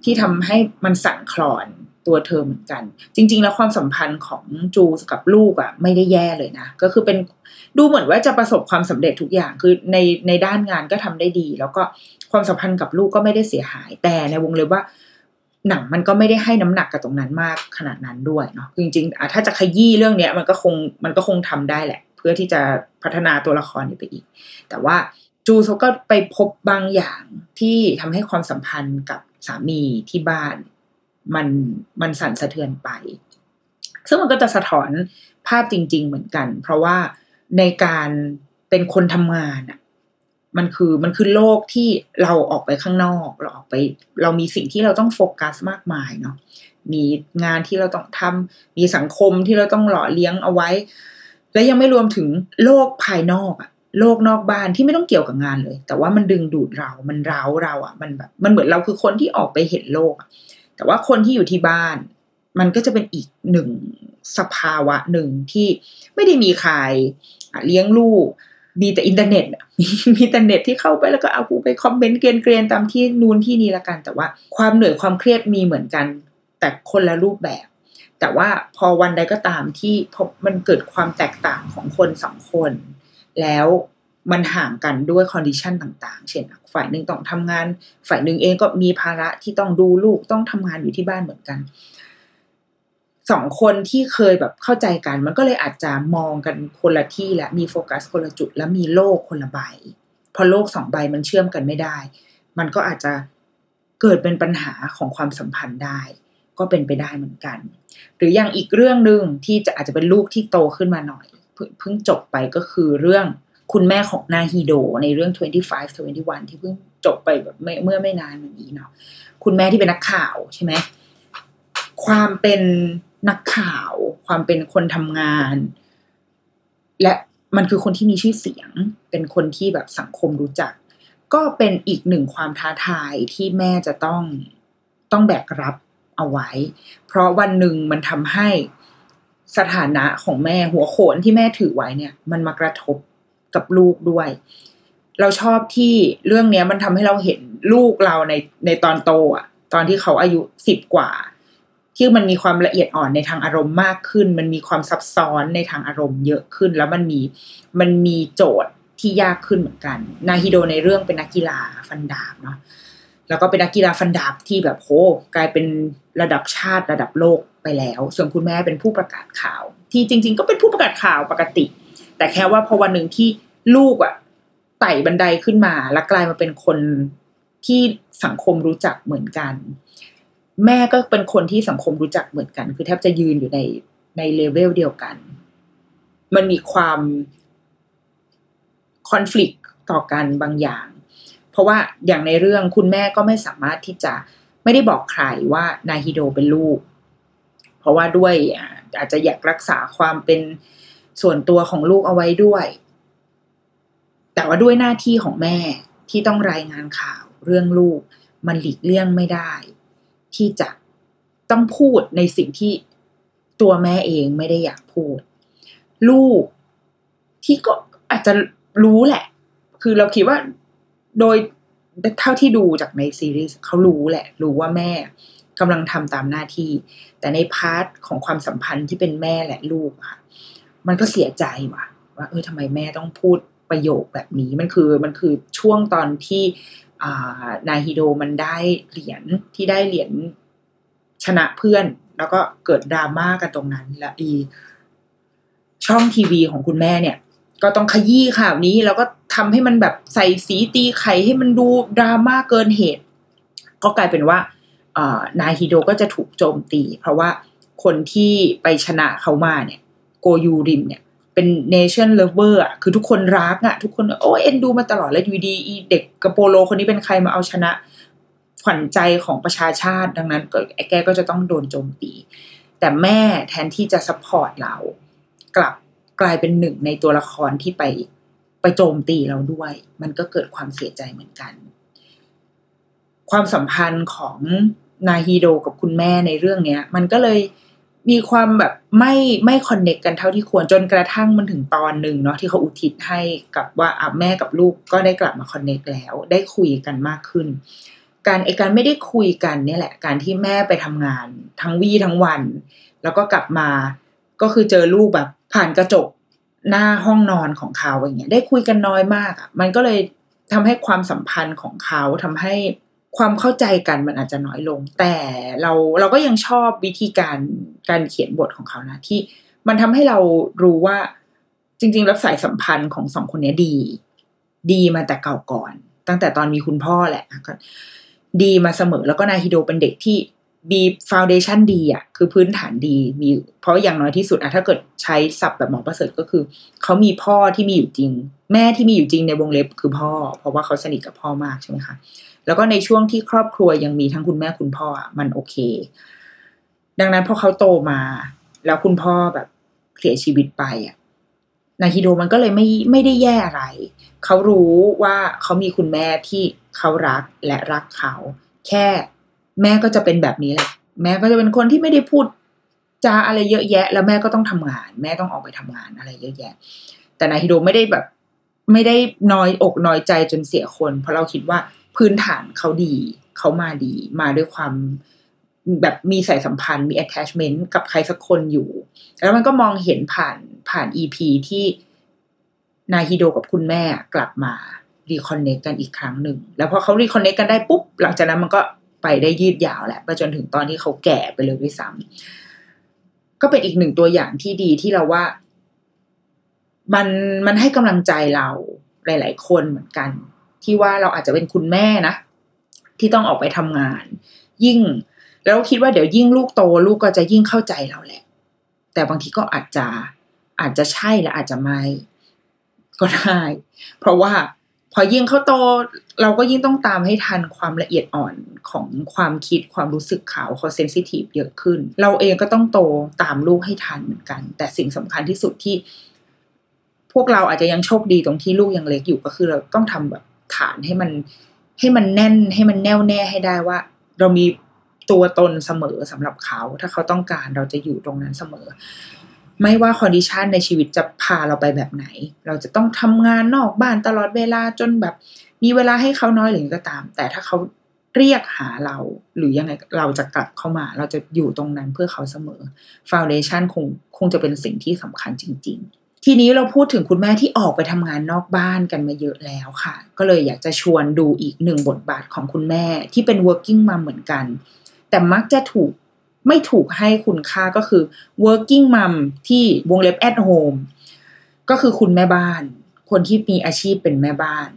ที่ทำให้มันสั่นคลอนตัวเธอเหมือนกัน จริง ๆ แล้วความสัมพันธ์ของจูลส์กับลูกอะ่ะ ไม่ได้แย่เลยนะ ก็คือเป็นดูเหมือนว่าจะประสบความสำเร็จทุกอย่าง คือในในด้านงานก็ทำได้ดี แล้วก็ความสัมพันธ์กับลูกก็ไม่ได้เสียหาย แต่ในวงเล็บว่าหนังมันก็ไม่ได้ให้น้ำหนักกับตรงนั้นมากขนาดนั้นด้วยเนาะจริงๆถ้าจะขยี้เรื่องเนี้ยมันก็คงมันก็คงทำได้แหละ พื่อที่จะพัฒนาตัวละครนี้ไปอีก แต่ว่าจูเขาก็ไปพบบางอย่างที่ทำให้ความสัมพันธ์กับสามีที่บ้านมันมันสั่นสะเทือนไป ซึ่งมันก็จะสะท้อนภาพจริง ๆ เหมือนกัน เพราะว่าในการเป็นคนทำงานอะมันคือมันคือโลกที่เราออกไปข้างนอก เราออกไป เรามีสิ่งที่เราต้องโฟกัสมากมายเนาะมีงานที่เราต้องทำมีสังคมที่เราต้องหล่อเลี้ยงเอาไว้ และยังไม่รวมถึงโลกภายนอกอะโลกนอกบ้านที่ไม่ต้องเกี่ยวกับงานเลย แต่ว่ามันดึงดูดเรา มันเร้าเราอะมันแบบ มันเหมือนเราคือคนที่ออกไปเห็นโลกอะแต่ว่าคนที่อยู่ที่บ้าน มันก็จะเป็นอีกหนึ่งสภาวะหนึ่งที่ไม่ได้มีใครเลี้ยงลูก มีแต่อินเทอร์เน็ตมีแต่เทอร์เน็ตที่เข้าไปแล้วก็เอากูไป comment เกรียนๆตามที่นู่นที่นี่ละกัน แต่ว่าความเหนื่อยความเครียดมีเหมือนกัน แต่คนละรูปแบบ แต่ว่าพอวันใดก็ตามที่พบมันเกิดความแตกต่างของคนสองคน แล้วมันห่างกันด้วย condition ต่างๆ เช่น ฝ่ายหนึ่งต้องทำงาน ฝ่ายหนึ่งเองก็มีภาระที่ต้องดูลูกต้องทำงานอยู่ที่บ้านเหมือนกันสองคนที่เคยแบบเข้าใจกัน มันก็เลยอาจจะมองกันคนละที่และมีโฟกัสคนละจุด และมีโลกคนละใบพอโลกสองใบมันเชื่อมกันไม่ได้ มันก็อาจจะเกิดเป็นปัญหาของความสัมพันธ์ได้ ก็เป็นไปได้เหมือนกัน หรืออย่างอีกเรื่องหนึ่งที่จะอาจจะเป็นลูกที่โตขึ้นมาหน่อย เพิ่งจบไปก็คือเรื่องคุณแม่ของนาฮิโดในเรื่อง 25 21 ที่เพิ่งจบไปแบบเมื่อไม่นานมานี้เนาะคุณแม่ที่เป็นนักข่าวใช่ไหมความเป็นนักข่าว ความเป็นคนทำงาน และมันคือคนที่มีชื่อเสียง เป็นคนที่แบบสังคมรู้จัก ก็เป็นอีกหนึ่งความท้าทายที่แม่จะต้องต้องแบกรับ เอาไว้ เพราะวันหนึ่งมันทำให้สถานะของแม่หัวโขนที่แม่ถือไว้เนี่ย มันมากระทบกับลูกด้วย เราชอบที่เรื่องนี้มันทำให้เราเห็นลูกเราในในตอนโตอะ ตอนที่เขาอายุสิบกว่า ที่มันมีความละเอียดอ่อนในทางอารมณ์มากขึ้น มันมีความซับซ้อนในทางอารมณ์เยอะขึ้น แล้วมันมีมันมีโจทย์ที่ยากขึ้นเหมือนกัน นาฮิโดในเรื่องเป็นนักกีฬาฟันดาบเนาะ แล้วก็เป็นนักกีฬาฟันดาบที่แบบโหกลายเป็นระดับชาติระดับโลกไปแล้ว ส่วนคุณแม่เป็นผู้ประกาศข่าว ที่จริง ๆ ก็เป็นผู้ประกาศข่าวปกติ แต่แค่ว่าพอวันหนึ่งที่ลูกอะไต่บันไดขึ้นมา แล้วกลายมาเป็นคนที่สังคมรู้จักเหมือนกัน แม่ก็เป็นคนที่สังคมรู้จักเหมือนกัน คือแทบจะยืนอยู่ในในเลเวลเดียวกัน มันมีความคอน FLICT ต่อกันบางอย่าง เพราะว่าอย่างในเรื่องคุณแม่ก็ไม่สามารถที่จะไม่ได้บอกใครว่านาฮิโดเป็นลูก เพราะว่าด้วยอาจจะอยากรักษาความเป็นส่วนตัวของลูกเอาไว้ด้วย แต่ว่าด้วยหน้าที่ของแม่ที่ต้องรายงานข่าวเรื่องลูก มันหลีกเลี่ยงไม่ได้ ที่จะต้องพูดในสิ่งที่ตัวแม่เองไม่ได้อยากพูด ลูกที่ก็อาจจะรู้แหละ คือเราคิดว่า โดยเท่าที่ดูจากในซีรีส์เขารู้แหละ รู้ว่าแม่กำลังทำตามหน้าที่ แต่ใน part ของความสัมพันธ์ที่เป็นแม่และลูกค่ะ มันก็เสียใจว่ะ ว่าเออทำไมแม่ต้องพูดประโยคแบบนี้มันคือมันคือช่วงตอนที่นาฮีโดมันได้เหรียญที่ได้เหรียญชนะเพื่อน แล้วก็เกิดดราม่ากันตรงนั้น และอีช่องทีวีของคุณแม่เนี่ย ก็ต้องขยี้ข่าวนี้ แล้วก็ทำให้มันแบบใส่สีตีไข่ให้มันดูดราม่าเกินเหตุ ก็กลายเป็นว่านาฮีโดก็จะถูกโจมตี เพราะว่าคนที่ไปชนะเขามาเนี่ย โกยูริมเนี่ยเป็น nation lover อะคือทุกคนรักอะ ทุกคนโอ้เอ็นดูมาตลอดแล้วอยู่ดีเด็กกะโปโลคนนี้เป็นใครมาเอาชนะขวัญใจของประชาชาติ ดังนั้นก็แกก็จะต้องโดนโจมตี แต่แม่แทนที่จะ support เรา กลับ กลายเป็นหนึ่งในตัวละครที่ไปไปโจมตีเราด้วย มันก็เกิดความเสียใจเหมือนกัน ความสัมพันธ์ของนาฮีโดกับคุณแม่ในเรื่องเนี้ย มันก็เลยมีความแบบไม่ไม่ connect กันเท่าที่ควรจนกระทั่งมันถึงตอนหนึ่งเนาะที่เขาอุทิศให้กับว่าอะแม่กับลูกก็ได้กลับมา connect แล้ว ได้คุยกันมากขึ้น การไอการไม่ได้คุยกันเนี่ยแหละ การที่แม่ไปทำงาน ทั้งวี่ทั้งวัน แล้วก็กลับมา ก็คือเจอลูกแบบผ่านกระจกหน้าห้องนอนของเขาอย่างเงี้ยได้คุยกันน้อยมากอะมันก็เลยทำให้ความสัมพันธ์ของเขาทำให้ความเข้าใจกันมันอาจจะน้อยลง แต่เราเราก็ยังชอบวิธีการการเขียนบทของเขานะที่มันทำให้เรารู้ว่าจริงๆแล้วสายสัมพันธ์ของสองคนนี้ดี ดีมาแต่เก่าก่อน ตั้งแต่ตอนมีคุณพ่อแหละก็ดีมาเสมอแล้วก็นาฮิโดเป็นเด็กที่ มีฟาวเดชันดีอะคือพื้นฐานดีมีเพราะอย่างน้อยที่สุดอะถ้าเกิดใช้ศัพท์แบบหมอประเสริฐก็คือ เขามีพ่อที่มีอยู่จริง แม่ที่มีอยู่จริงในวงเล็บคือพ่อ เพราะว่าเขาสนิทกับพ่อมากใช่ไหมคะแล้วก็ในช่วงที่ครอบครัวยังมีทั้งคุณแม่คุณพ่อมันโอเค ดังนั้นพอเขาโตมา แล้วคุณพ่อแบบเสียชีวิตไปอะนาฮิโดมันก็เลยไม่ไม่ได้แย่อะไร เขารู้ว่าเขามีคุณแม่ที่เขารักและรักเขา แค่ แม่ก็จะเป็นแบบนี้แหละ แม่ก็จะเป็นคนที่ไม่ได้พูดจาอะไรเยอะแยะ แล้วแม่ก็ต้องทำงาน แม่ต้องออกไปทำงานอะไรเยอะแยะ แต่นายฮิโดไม่ได้แบบ ไม่ได้น้อยอกน้อยใจจนเสียคน เพราะเราคิดว่าพื้นฐานเขาดีเขามาดี มาด้วยความแบบมีสายสัมพันธ์มี attachment กับใครสักคนอยู่ แล้วมันก็มองเห็นผ่านผ่าน EP ที่นาฮีโดกับคุณแม่กลับมา reconnect กันอีกครั้งหนึ่ง แล้วพอเขา reconnect กันได้ปุ๊บ หลังจากนั้นมันก็ ไปได้ยืดยาวแหละไปจนถึงตอนที่เขาแก่ไปเลยด้วยซ้ำก็เป็นอีกหนึ่งตัวอย่างที่ดีที่เราว่า มันมันให้กำลังใจเราหลาย ๆ คนเหมือนกัน ที่ว่าเราอาจจะเป็นคุณแม่นะ ที่ต้องออกไปทำงาน ยิ่งแล้วคิดว่าเดี๋ยวยิ่งลูกโตลูกก็จะยิ่งเข้าใจเราแหละ แต่บางทีก็อาจจะอาจจะใช่และอาจจะไม่ ก็ได้ เพราะว่า พอยิ่งเขาโตเราก็ยิ่งต้องตามให้ทันความละเอียดอ่อนของความคิดความรู้สึกเขาเขาเซนซิทีฟเยอะขึ้น เราเองก็ต้องโตตามลูกให้ทันเหมือนกัน แต่สิ่งสำคัญที่สุดที่ พวกเราอาจจะยังโชคดีตรงที่ลูกยังเล็กอยู่ก็คือเราต้องทำแบบฐานให้มันให้มันแน่นให้มันแน่วแน่ให้ได้ว่า เรามีตัวตนเสมอสำหรับเขา ถ้าเขาต้องการเราจะอยู่ตรงนั้นเสมอ ไม่ว่า condition ในชีวิตจะพาเราไปแบบไหน เราจะต้องทำงานนอกบ้านตลอดเวลาจนแบบ มีเวลาให้เขาน้อยหรือก็ตาม แต่ถ้าเขาเรียกหาเรา หรือยังไงเราจะกลับเข้ามา เราจะอยู่ตรงนั้นเพื่อเขาเสมอ foundation คงคงจะเป็นสิ่งที่สำคัญจริง ๆ ทีนี้เราพูดถึงคุณแม่ที่ออกไปทำงานนอกบ้านกันมาเยอะแล้วค่ะ ก็เลยอยากจะชวนดูอีกหนึ่งบทบาทของคุณแม่ที่เป็น working mom เหมือนกัน แต่มักจะถูก ไม่ถูกให้คุณค่าก็คือ working mom ที่วงเล็บ at home ก็คือคุณแม่บ้าน คนที่มีอาชีพเป็นแม่บ้าน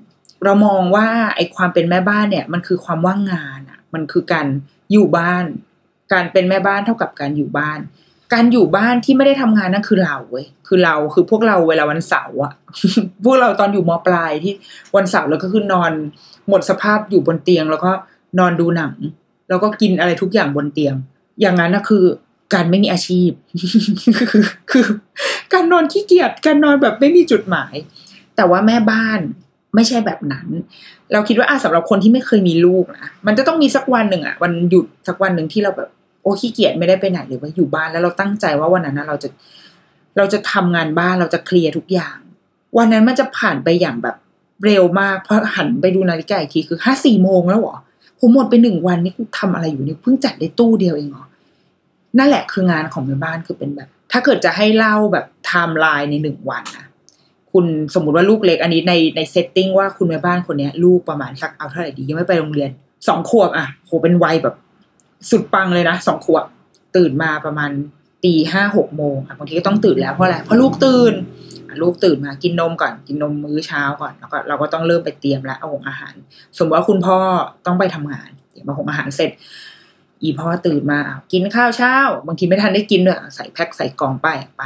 เรามองว่าไอ้ความเป็นแม่บ้านเนี่ย มันคือความว่างงานอะ มันคือการอยู่บ้าน การเป็นแม่บ้านเท่ากับการอยู่บ้าน การอยู่บ้านที่ไม่ได้ทำงานนั่นคือเราเว้ยคือเราคือพวกเราเวลาวันเสาร์อะพวกเราตอนอยู่มปลายที่วันเสาร์เราก็คือนอนหมดสภาพอยู่บนเตียง แล้วก็นอนดูหนัง แล้วก็กินอะไรทุกอย่างบนเตียง อย่างนั้นนะคือการไม่มีอาชีพ คือการนอนขี้เกียจการนอนแบบไม่มีจุดหมาย แต่ว่าแม่บ้านไม่ใช่แบบนั้น เราคิดว่าอะสำหรับคนที่ไม่เคยมีลูกนะมันจะต้องมีสักวันหนึ่งอะวันหยุดสักวันหนึ่งที่เราแบบโอ้ขี้เกียจไม่ได้ไปไหนหรือว่าอยู่บ้านแล้วเราตั้งใจว่าวันนั้นนะเราจะเราจะทำงานบ้านเราจะ clear ทุกอย่าง วันนั้นมันจะผ่านไปอย่างแบบเร็วมากเพราะหันไปดูนาฬิกาอีกทีคือห้าสี่โมงแล้วหรอ ผมหมดไปหนึ่งวันนี่กูทำอะไรอยู่นี่เพิ่งจัดได้ตู้เดียวเองเหรอนั่นแหละคืองานของแม่บ้านคือเป็นแบบ ถ้าเกิดจะให้เล่าแบบไทม์ไลน์ในหนึ่งวันนะคุณสมมุติว่าลูกเล็กอันนี้ในใน setting ว่าคุณแม่บ้านคนเนี้ย ลูกประมาณสักเอาเท่าไหร่ดียังไม่ไปโรงเรียนสองขวบอะโหเป็นวัยแบบสุดปังเลยนะสองขวบตื่นมาประมาณตีห้าหกโมงอะบางทีก็ต้องตื่นแล้วเพราะอะไรเพราะลูกตื่น ลูกตื่นมากินนมก่อนกินนมมื้อเช้าก่อนแล้วก็เราก็ต้องเริ่มไปเตรียมแล้วเอาหงอาหาร สมมติว่าคุณพ่อต้องไปทำงานเตรียมมาหงอาหารเสร็จ อีพ่อตื่นมากินข้าวเช้า บางทีไม่ทันได้กินด้วยอะใส่แพ็คใส่กล่องไปไป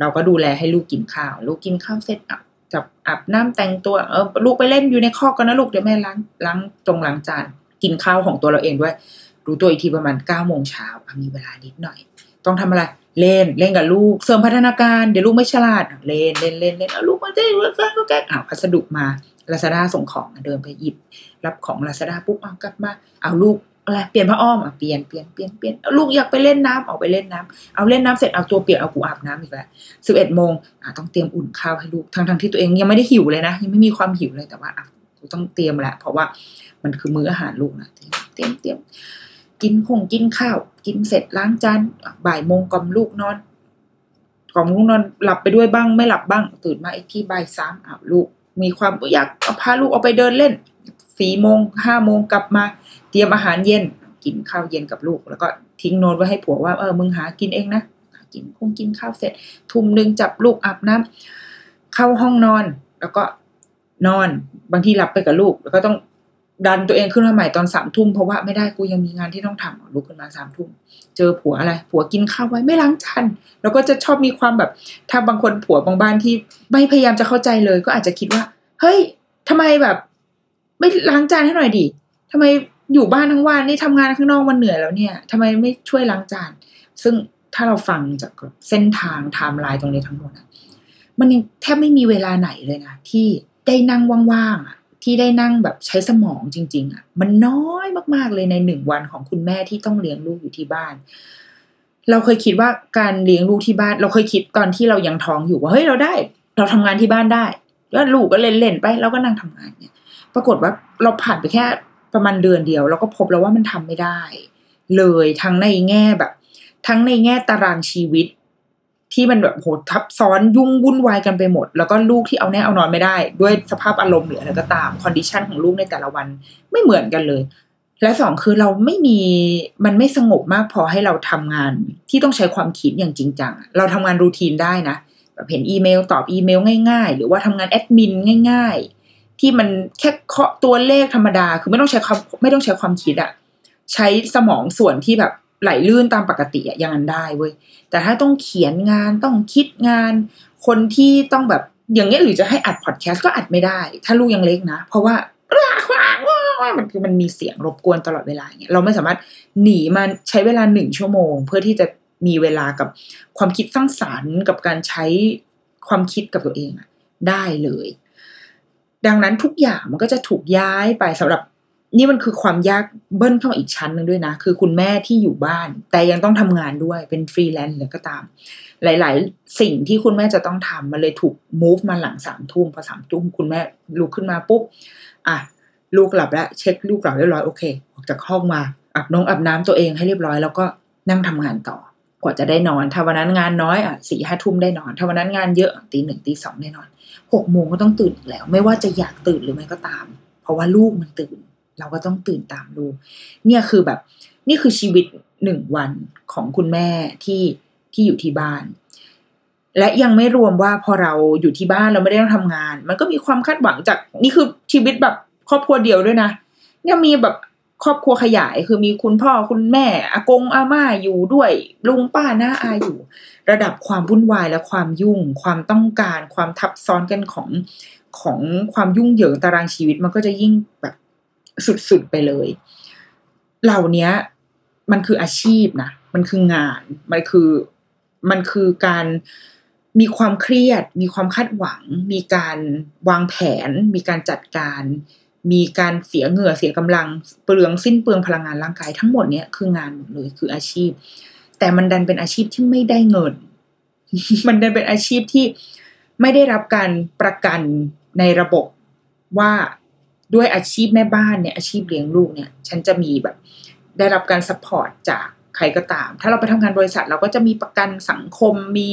เราก็ดูแลให้ลูกกินข้าว ลูกกินข้าวเสร็จอะจับอาบน้ำแต่งตัวเออลูกไปเล่นอยู่ในคอกกันนะลูกเดี๋ยวแม่ล้างล้างตรงล้างจานกินข้าวของตัวเราเองด้วยรู้ตัวอีกทีประมาณเก้าโมงเช้ามีเวลานิดหน่อย ต้องทำอะไร เล่นเล่นกับลูก เสริมพัฒนาการเดี๋ยวลูกไม่ฉลาดเล่นเล่นเล่นเล่นเอาลูกมาเต้นมาแกล้งก็แกล้งอ้าวพัสดุมาลาซาด้าส่งของเดินไปหยิบ รับของลาซาด้าปุ๊บเอากลับมาเอาลูกอะไรเปลี่ยนผ้าอ้อมอะเปลี่ยนเปลี่ยนเปลี่ยนเปลี่ยนลูกอยากไปเล่นน้ำออกไปเล่นน้ำเอาเล่นน้ำเสร็จเอาตัวเปียกเอากูอาบน้ำอีกแล้วสิบเอ็ดโมงอะต้องเตรียมอุ่นข้าวให้ลูกทั้งทั้งที่ตัวเองยังไม่ได้หิวเลยนะ ยังไม่มีความหิวเลยแต่ว่าอะกูต้องเตรียมแหละเพราะว่ามันคือมื้ออาหารลูกนะเตรียมเตรียมเตรียม กินคงกินข้าว กินเสร็จล้างจานบ่ายโมงกล่อมลูกนอนกล่อมลูกนอนหลับไปด้วยบ้างไม่หลับบ้าง ตื่นมาอีกที่บ่ายสามอ้าวลูก มีความอยากพาลูกออกไปเดินเล่นสี่โมงห้าโมงกลับมา เตรียมอาหารเย็น กินข้าวเย็นกับลูก แล้วก็ทิ้งโน้ตไว้ให้ผัวว่าเออมึงหากินเองนะกินคงกินข้าวเสร็จ ทุ่มหนึ่งจับลูกอาบน้ำเข้าห้องนอน แล้วก็นอนบางทีหลับไปกับลูก แล้วก็ต้อง ดันตัวเองขึ้นมาใหม่ตอนสามทุ่มเพราะว่าไม่ได้กูยังมีงานที่ต้องทำลุกขึ้นมาสามทุ่มเจอผัวอะไร ผัวกินข้าวไว้ไม่ล้างจานแล้วก็จะชอบมีความแบบ ถ้าบางคนผัวบางบ้านที่ไม่พยายามจะเข้าใจเลย ก็อาจจะคิดว่า เฮ้ยทำไมแบบ ไม่ล้างจานให้หน่อยดิทำไมอยู่บ้านทั้งวันนี่ทำงานข้างนอกมันเหนื่อยแล้วเนี่ยทำไมไม่ช่วยล้างจาน ซึ่งถ้าเราฟังจากเส้นทางไทม์ไลน์ตรงนี้ทั้งหมดมันยังแทบไม่มีเวลาไหนเลยนะที่ได้นั่งว่างๆอะ ที่ได้นั่งแบบใช้สมองจริง ๆอะ มันน้อยมากๆเลยในหนึ่งวันของคุณแม่ที่ต้องเลี้ยงลูกอยู่ที่บ้าน เราเคยคิดว่าการเลี้ยงลูกที่บ้าน เราเคยคิดตอนที่เรายังท้องอยู่ว่าเฮ้ยเราได้ เราทำงานที่บ้านได้แล้วลูกก็เล่นๆไปเราก็นั่งทำงานเนี่ย ปรากฏว่าเราผ่านไปแค่ประมาณเดือนเดียว เราก็พบแล้วว่ามันทำไม่ได้ เลยทั้งในแง่แบบ ทั้งในแง่ตารางชีวิต ที่มันแบบโหทับซ้อนยุ่งวุ่นวายกันไปหมด แล้วก็ลูกที่เอาแน่เอานอนไม่ได้ ด้วยสภาพอารมณ์หรืออะไรก็ตาม condition ของลูกในแต่ละวันไม่เหมือนกันเลย และสองคือเราไม่มีมันไม่สงบมากพอให้เราทำงานที่ต้องใช้ความคิดอย่างจริงจังอะเราทำงาน routine ได้นะแบบเห็นอีเมลตอบอีเมลง่าย ๆ หรือว่าทำงานแอดมินง่าย ๆ ที่มันแค่เคาะตัวเลขธรรมดา คือไม่ต้องใช้ความไม่ต้องใช้ความคิดอะใช้สมองส่วนที่แบบ ไหลลื่นตามปกติอะอย่างนั้นได้เว้ยแต่ถ้าต้องเขียนงานต้องคิดงาน คนที่ต้องแบบอย่างเงี้ยหรือจะให้อัดพอดแคสต์ก็อัดไม่ได้ ถ้าลูกยังเล็กนะ เพราะว่ามันคือมันมีเสียงรบกวนตลอดเวลาเงี้ยเราไม่สามารถหนีมันใช้เวลาหนึ่งชั่วโมง เพื่อที่จะมีเวลากับความคิดสร้างสรรค์กับการใช้ความคิดกับตัวเองอะได้เลย ดังนั้นทุกอย่างมันก็จะถูกย้ายไปสำหรับ นี่มันคือความยากเบิ้ลเข้าอีกชั้นหนึ่งด้วยนะ คือคุณแม่ที่อยู่บ้าน แต่ยังต้องทำงานด้วยเป็นฟรีแลนซ์หรือก็ตาม หลาย ๆ สิ่งที่คุณแม่จะต้องทำมันเลยถูก move มาหลังสามทุ่มพอสามทุ่มคุณแม่ลุกขึ้นมาปุ๊บอะลูกหลับแล้วเช็คลูกหลับเรียบร้อยโอเคออกจากห้องมาอาบน้องอาบน้ำตัวเองให้เรียบร้อยแล้วก็นั่งทำงานต่อกว่าจะได้นอน ถ้าวันนั้นงานน้อยอะสี่ห้าทุ่มได้นอน ถ้าวันนั้นงานเยอะตีหนึ่งตีสองได้นอนหกโมงก็ต้องตื่นอีกแล้ว ไม่ว่าจะอยากตื่นหรือไม่ก็ตาม เพราะว่าลูกมันตื่น เราก็ต้องตื่นตามลูเนี่ยคือแบบ นี่คือชีวิตหนึ่งวันของคุณแม่ที่ที่อยู่ที่บ้าน และยังไม่รวมว่าพอเราอยู่ที่บ้านเราไม่ได้ต้องทำงาน มันก็มีความคาดหวังจากนี่คือชีวิตแบบครอบครัวเดียวด้วยนะยังมีแบบครอบครัวขยายคือมีคุณพ่อคุณแม่อากงอาม่าอยู่ด้วยลุงป้าน้าอาอยู่ ระดับความวุ่นวายและความยุ่ง ความต้องการ ความทับซ้อนกันของของความยุ่งเหยิงตารางชีวิตมันก็จะยิ่งแบบ สุดๆไปเลย เหล่านี้มันคืออาชีพนะ มันคืองาน มันคือมันคือการมีความเครียด มีความคาดหวัง มีการวางแผน มีการจัดการ มีการเสียเหงื่อเสียกำลังเปลืองสิ้นเปลืองพลังงานร่างกายทั้งหมดเนี้ยคืองานหมดเลยคืออาชีพ แต่มันดันเป็นอาชีพที่ไม่ได้เงิน มันดันเป็นอาชีพที่ไม่ได้รับการประกันในระบบว่า ด้วยอาชีพแม่บ้านเนี่ยอาชีพเลี้ยงลูกเนี่ย ฉันจะมีแบบ ได้รับการ support จากใครก็ตาม ถ้าเราไปทำงานบริษัทเราก็จะมีประกันสังคมมี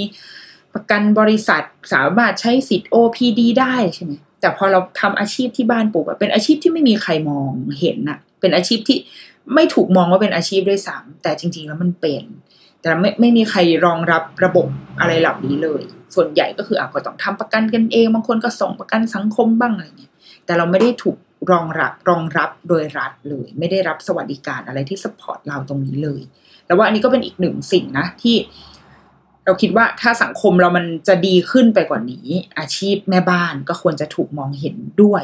ประกันบริษัทสามารถใช้สิทธิ์ OPD ได้ใช่ไหมแต่พอเราทำอาชีพที่บ้านปลูกเป็นอาชีพที่ไม่มีใครมองเห็นน่ะเป็นอาชีพที่ไม่ถูกมองว่าเป็นอาชีพด้วยซ้ำแต่จริง ๆ แล้วมันเป็น แต่ไม่ไม่มีใครรองรับระบบอะไรเหล่านี้เลย ส่วนใหญ่ก็คืออาก็ต้องทำประกันกันเอง บางคนก็ส่งประกันสังคมบ้างอะไรเงี้ย แต่เราไม่ได้ถูกรองรับรองรับโดยรัฐเลย ไม่ได้รับสวัสดิการอะไรที่สปอร์ตเราตรงนี้เลยแล้วว่าอันนี้ก็เป็นอีกหนึ่งสิ่งนะที่เราคิดว่าถ้าสังคมเรามันจะดีขึ้นไปกว่านี้ อาชีพแม่บ้านก็ควรจะถูกมองเห็นด้วย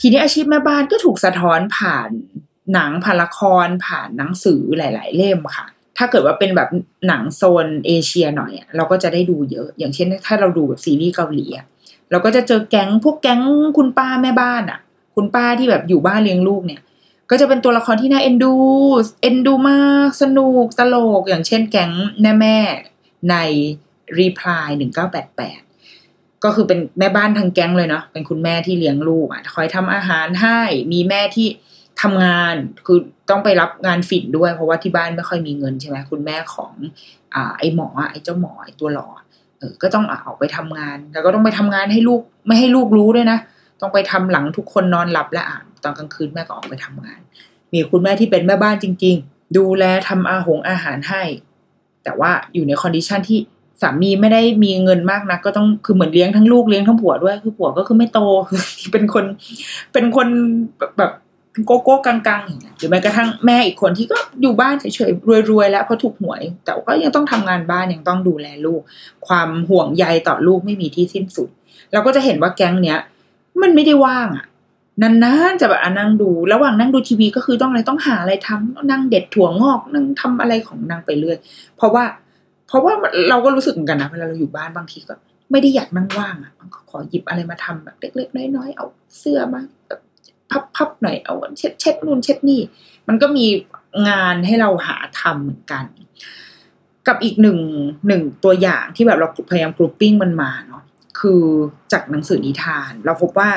ทีนี้อาชีพแม่บ้านก็ถูกสะท้อนผ่านหนังผ่านละครผ่านหนังสือหลาย ๆ เล่มค่ะ ถ้าเกิดว่าเป็นแบบหนังโซนเอเชียหน่อยเราก็จะได้ดูเยอะ อย่างเช่น ถ้าเราดูแบบซีรีส์เกาหลีเราก็จะเจอแก๊งพวกแก๊งคุณป้าแม่บ้านอะ คุณป้าที่แบบอยู่บ้านเลี้ยงลูกเนี่ย ก็จะเป็นตัวละครที่น่าเอ็นดูเอ็นดูมากสนุกตลก อย่างเช่นแก๊งแม่แม่ใน Reply หนึ่งเก็คือเป็นแม่บ้านทางแก๊งเลยเนาะเป็นคุณแม่ที่เลี้ยงลูกอะคอยทำอาหารให้มีแม่ที่ทำงานคือต้องไปรับงานฝิ่นด้วย เพราะว่าที่บ้านไม่ค่อยมีเงินใช่ไหมคุณแม่ของอ่าไอหมอไอเจ้าหมอไอตัวหล่อเออก็ต้องออกไปทำงาน แล้วก็ต้องไปทำงานให้ลูกไม่ให้ลูกรู้ด้วยนะต้องไปทำหลังทุกคนนอนหลับและอ่านตอนกลางคืนแม่ก็ออกไปทำงาน มีคุณแม่ที่เป็นแม่บ้านจริง ๆ ดูแลทำอาหงอาหารให้ แต่ว่าอยู่ใน condition ที่ สามีไม่ได้มีเงินมากนะก็ต้องคือเหมือนเลี้ยงทั้งลูกเลี้ยงทั้งผัวด้วย คือผัวก็คือไม่โตเป็นคนเป็นคนแบบโกโก้กังๆอย่างเงี้ยหรือแม้กระทั่งแม่อีกคนที่ก็อยู่บ้านเฉยๆรวยๆแล้วเพราะถูกหวย แต่ก็ยังต้องทำงานบ้านยังต้องดูแลลูก ความห่วงใยต่อลูกไม่มีที่สิ้นสุด เราก็จะเห็นว่าแก๊งเนี้ย มันไม่ได้ว่างอะนานๆจะแบบนั่งดู ระหว่างนั่งดูทีวีก็คือต้องอะไรต้องหาอะไรทำนั่งเด็ดถั่วงอกนั่งทำอะไรของนางไปเรื่อย เพราะว่า เพราะว่าเราก็รู้สึกเหมือนกันนะเวลาเราอยู่บ้านบางทีก็ ไม่ได้อยากนั่งว่างอะก็ขอหยิบอะไรมาทำแบบเล็กๆน้อยๆเอาเสื้อมาแบบพับๆหน่อยเอาเช็ดเช็ดนู่นเช็ดนี่ มันก็มีงานให้เราหาทำเหมือนกัน กับอีกหนึ่งหนึ่งตัวอย่างที่แบบเราพยายามกรุ๊ปปิ้งมันมาเนาะคือจากหนังสือนิทาน เราพบว่า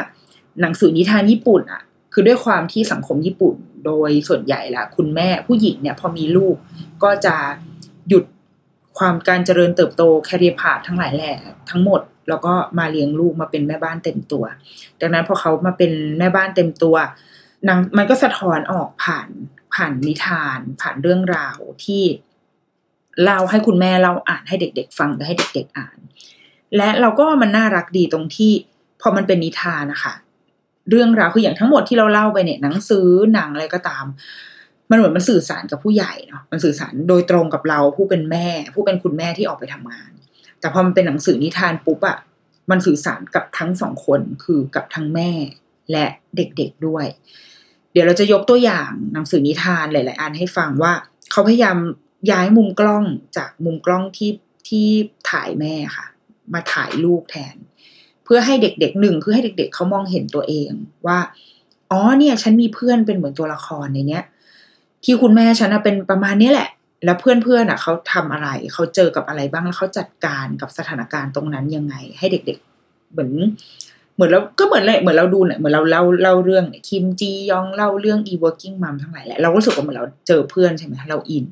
หนังสือนิทานญี่ปุ่นอะคือด้วยความที่สังคมญี่ปุ่น โดยส่วนใหญ่ละคุณแม่ผู้หญิงเนี่ยพอมีลูกก็จะหยุด ความการเจริญเติบโตแคริพาทั้งหลายแหล่ทั้งหมด แล้วก็มาเลี้ยงลูกมาเป็นแม่บ้านเต็มตัว ดังนั้นพอเขามาเป็นแม่บ้านเต็มตัวนางมันก็สะท้อนออกผ่านผ่านนิทาน ผ่านเรื่องราวที่เล่าให้คุณแม่เล่าอ่านให้เด็ก ๆ ฟังและให้เด็ก ๆอ่าน และเราก็มันน่ารักดีตรงที่พอมันเป็นนิทานนะคะเรื่องราวคืออย่างทั้งหมดที่เราเล่าไปเนี่ยหนังสือหนังอะไรก็ตาม มันเหมือนมันสื่อสารกับผู้ใหญ่เนาะมันสื่อสารโดยตรงกับเราผู้เป็นแม่ ผู้เป็นคุณแม่ที่ออกไปทำงาน แต่พอมันเป็นหนังสือนิทานปุ๊บอะมันสื่อสารกับทั้งสองคนคือกับทั้งแม่และเด็กๆด้วย เดี๋ยวเราจะยกตัวอย่างหนังสือนิทานหลาย ๆ อันให้ฟังว่า เขาพยายามย้ายมุมกล้องจากมุมกล้องที่ที่ถ่ายแม่ค่ะ มาถ่ายลูกแทน เพื่อให้เด็กๆหนึ่งคือให้เด็ก ๆ เขามองเห็นตัวเองว่าอ๋อเนี่ย ฉันมีเพื่อนเป็นเหมือนตัวละครในเนี้ย ที่คุณแม่ฉันเป็นประมาณนี้แหละ แล้วเพื่อนๆอะเขาทำอะไร เขาเจอกับอะไรบ้างแล้วเขาจัดการกับสถานการณ์ตรงนั้นยังไง ให้เด็ก ๆ เหมือน เหมือนเราก็เหมือนเลยเหมือนเราดูเนี่ยเหมือนเราเล่าเล่าเรื่องคิมจียองเล่าเรื่อง working mom ทั้งหลายแหละเราก็รู้สึกว่าเหมือนเราเจอเพื่อนใช่ไหมเราอิน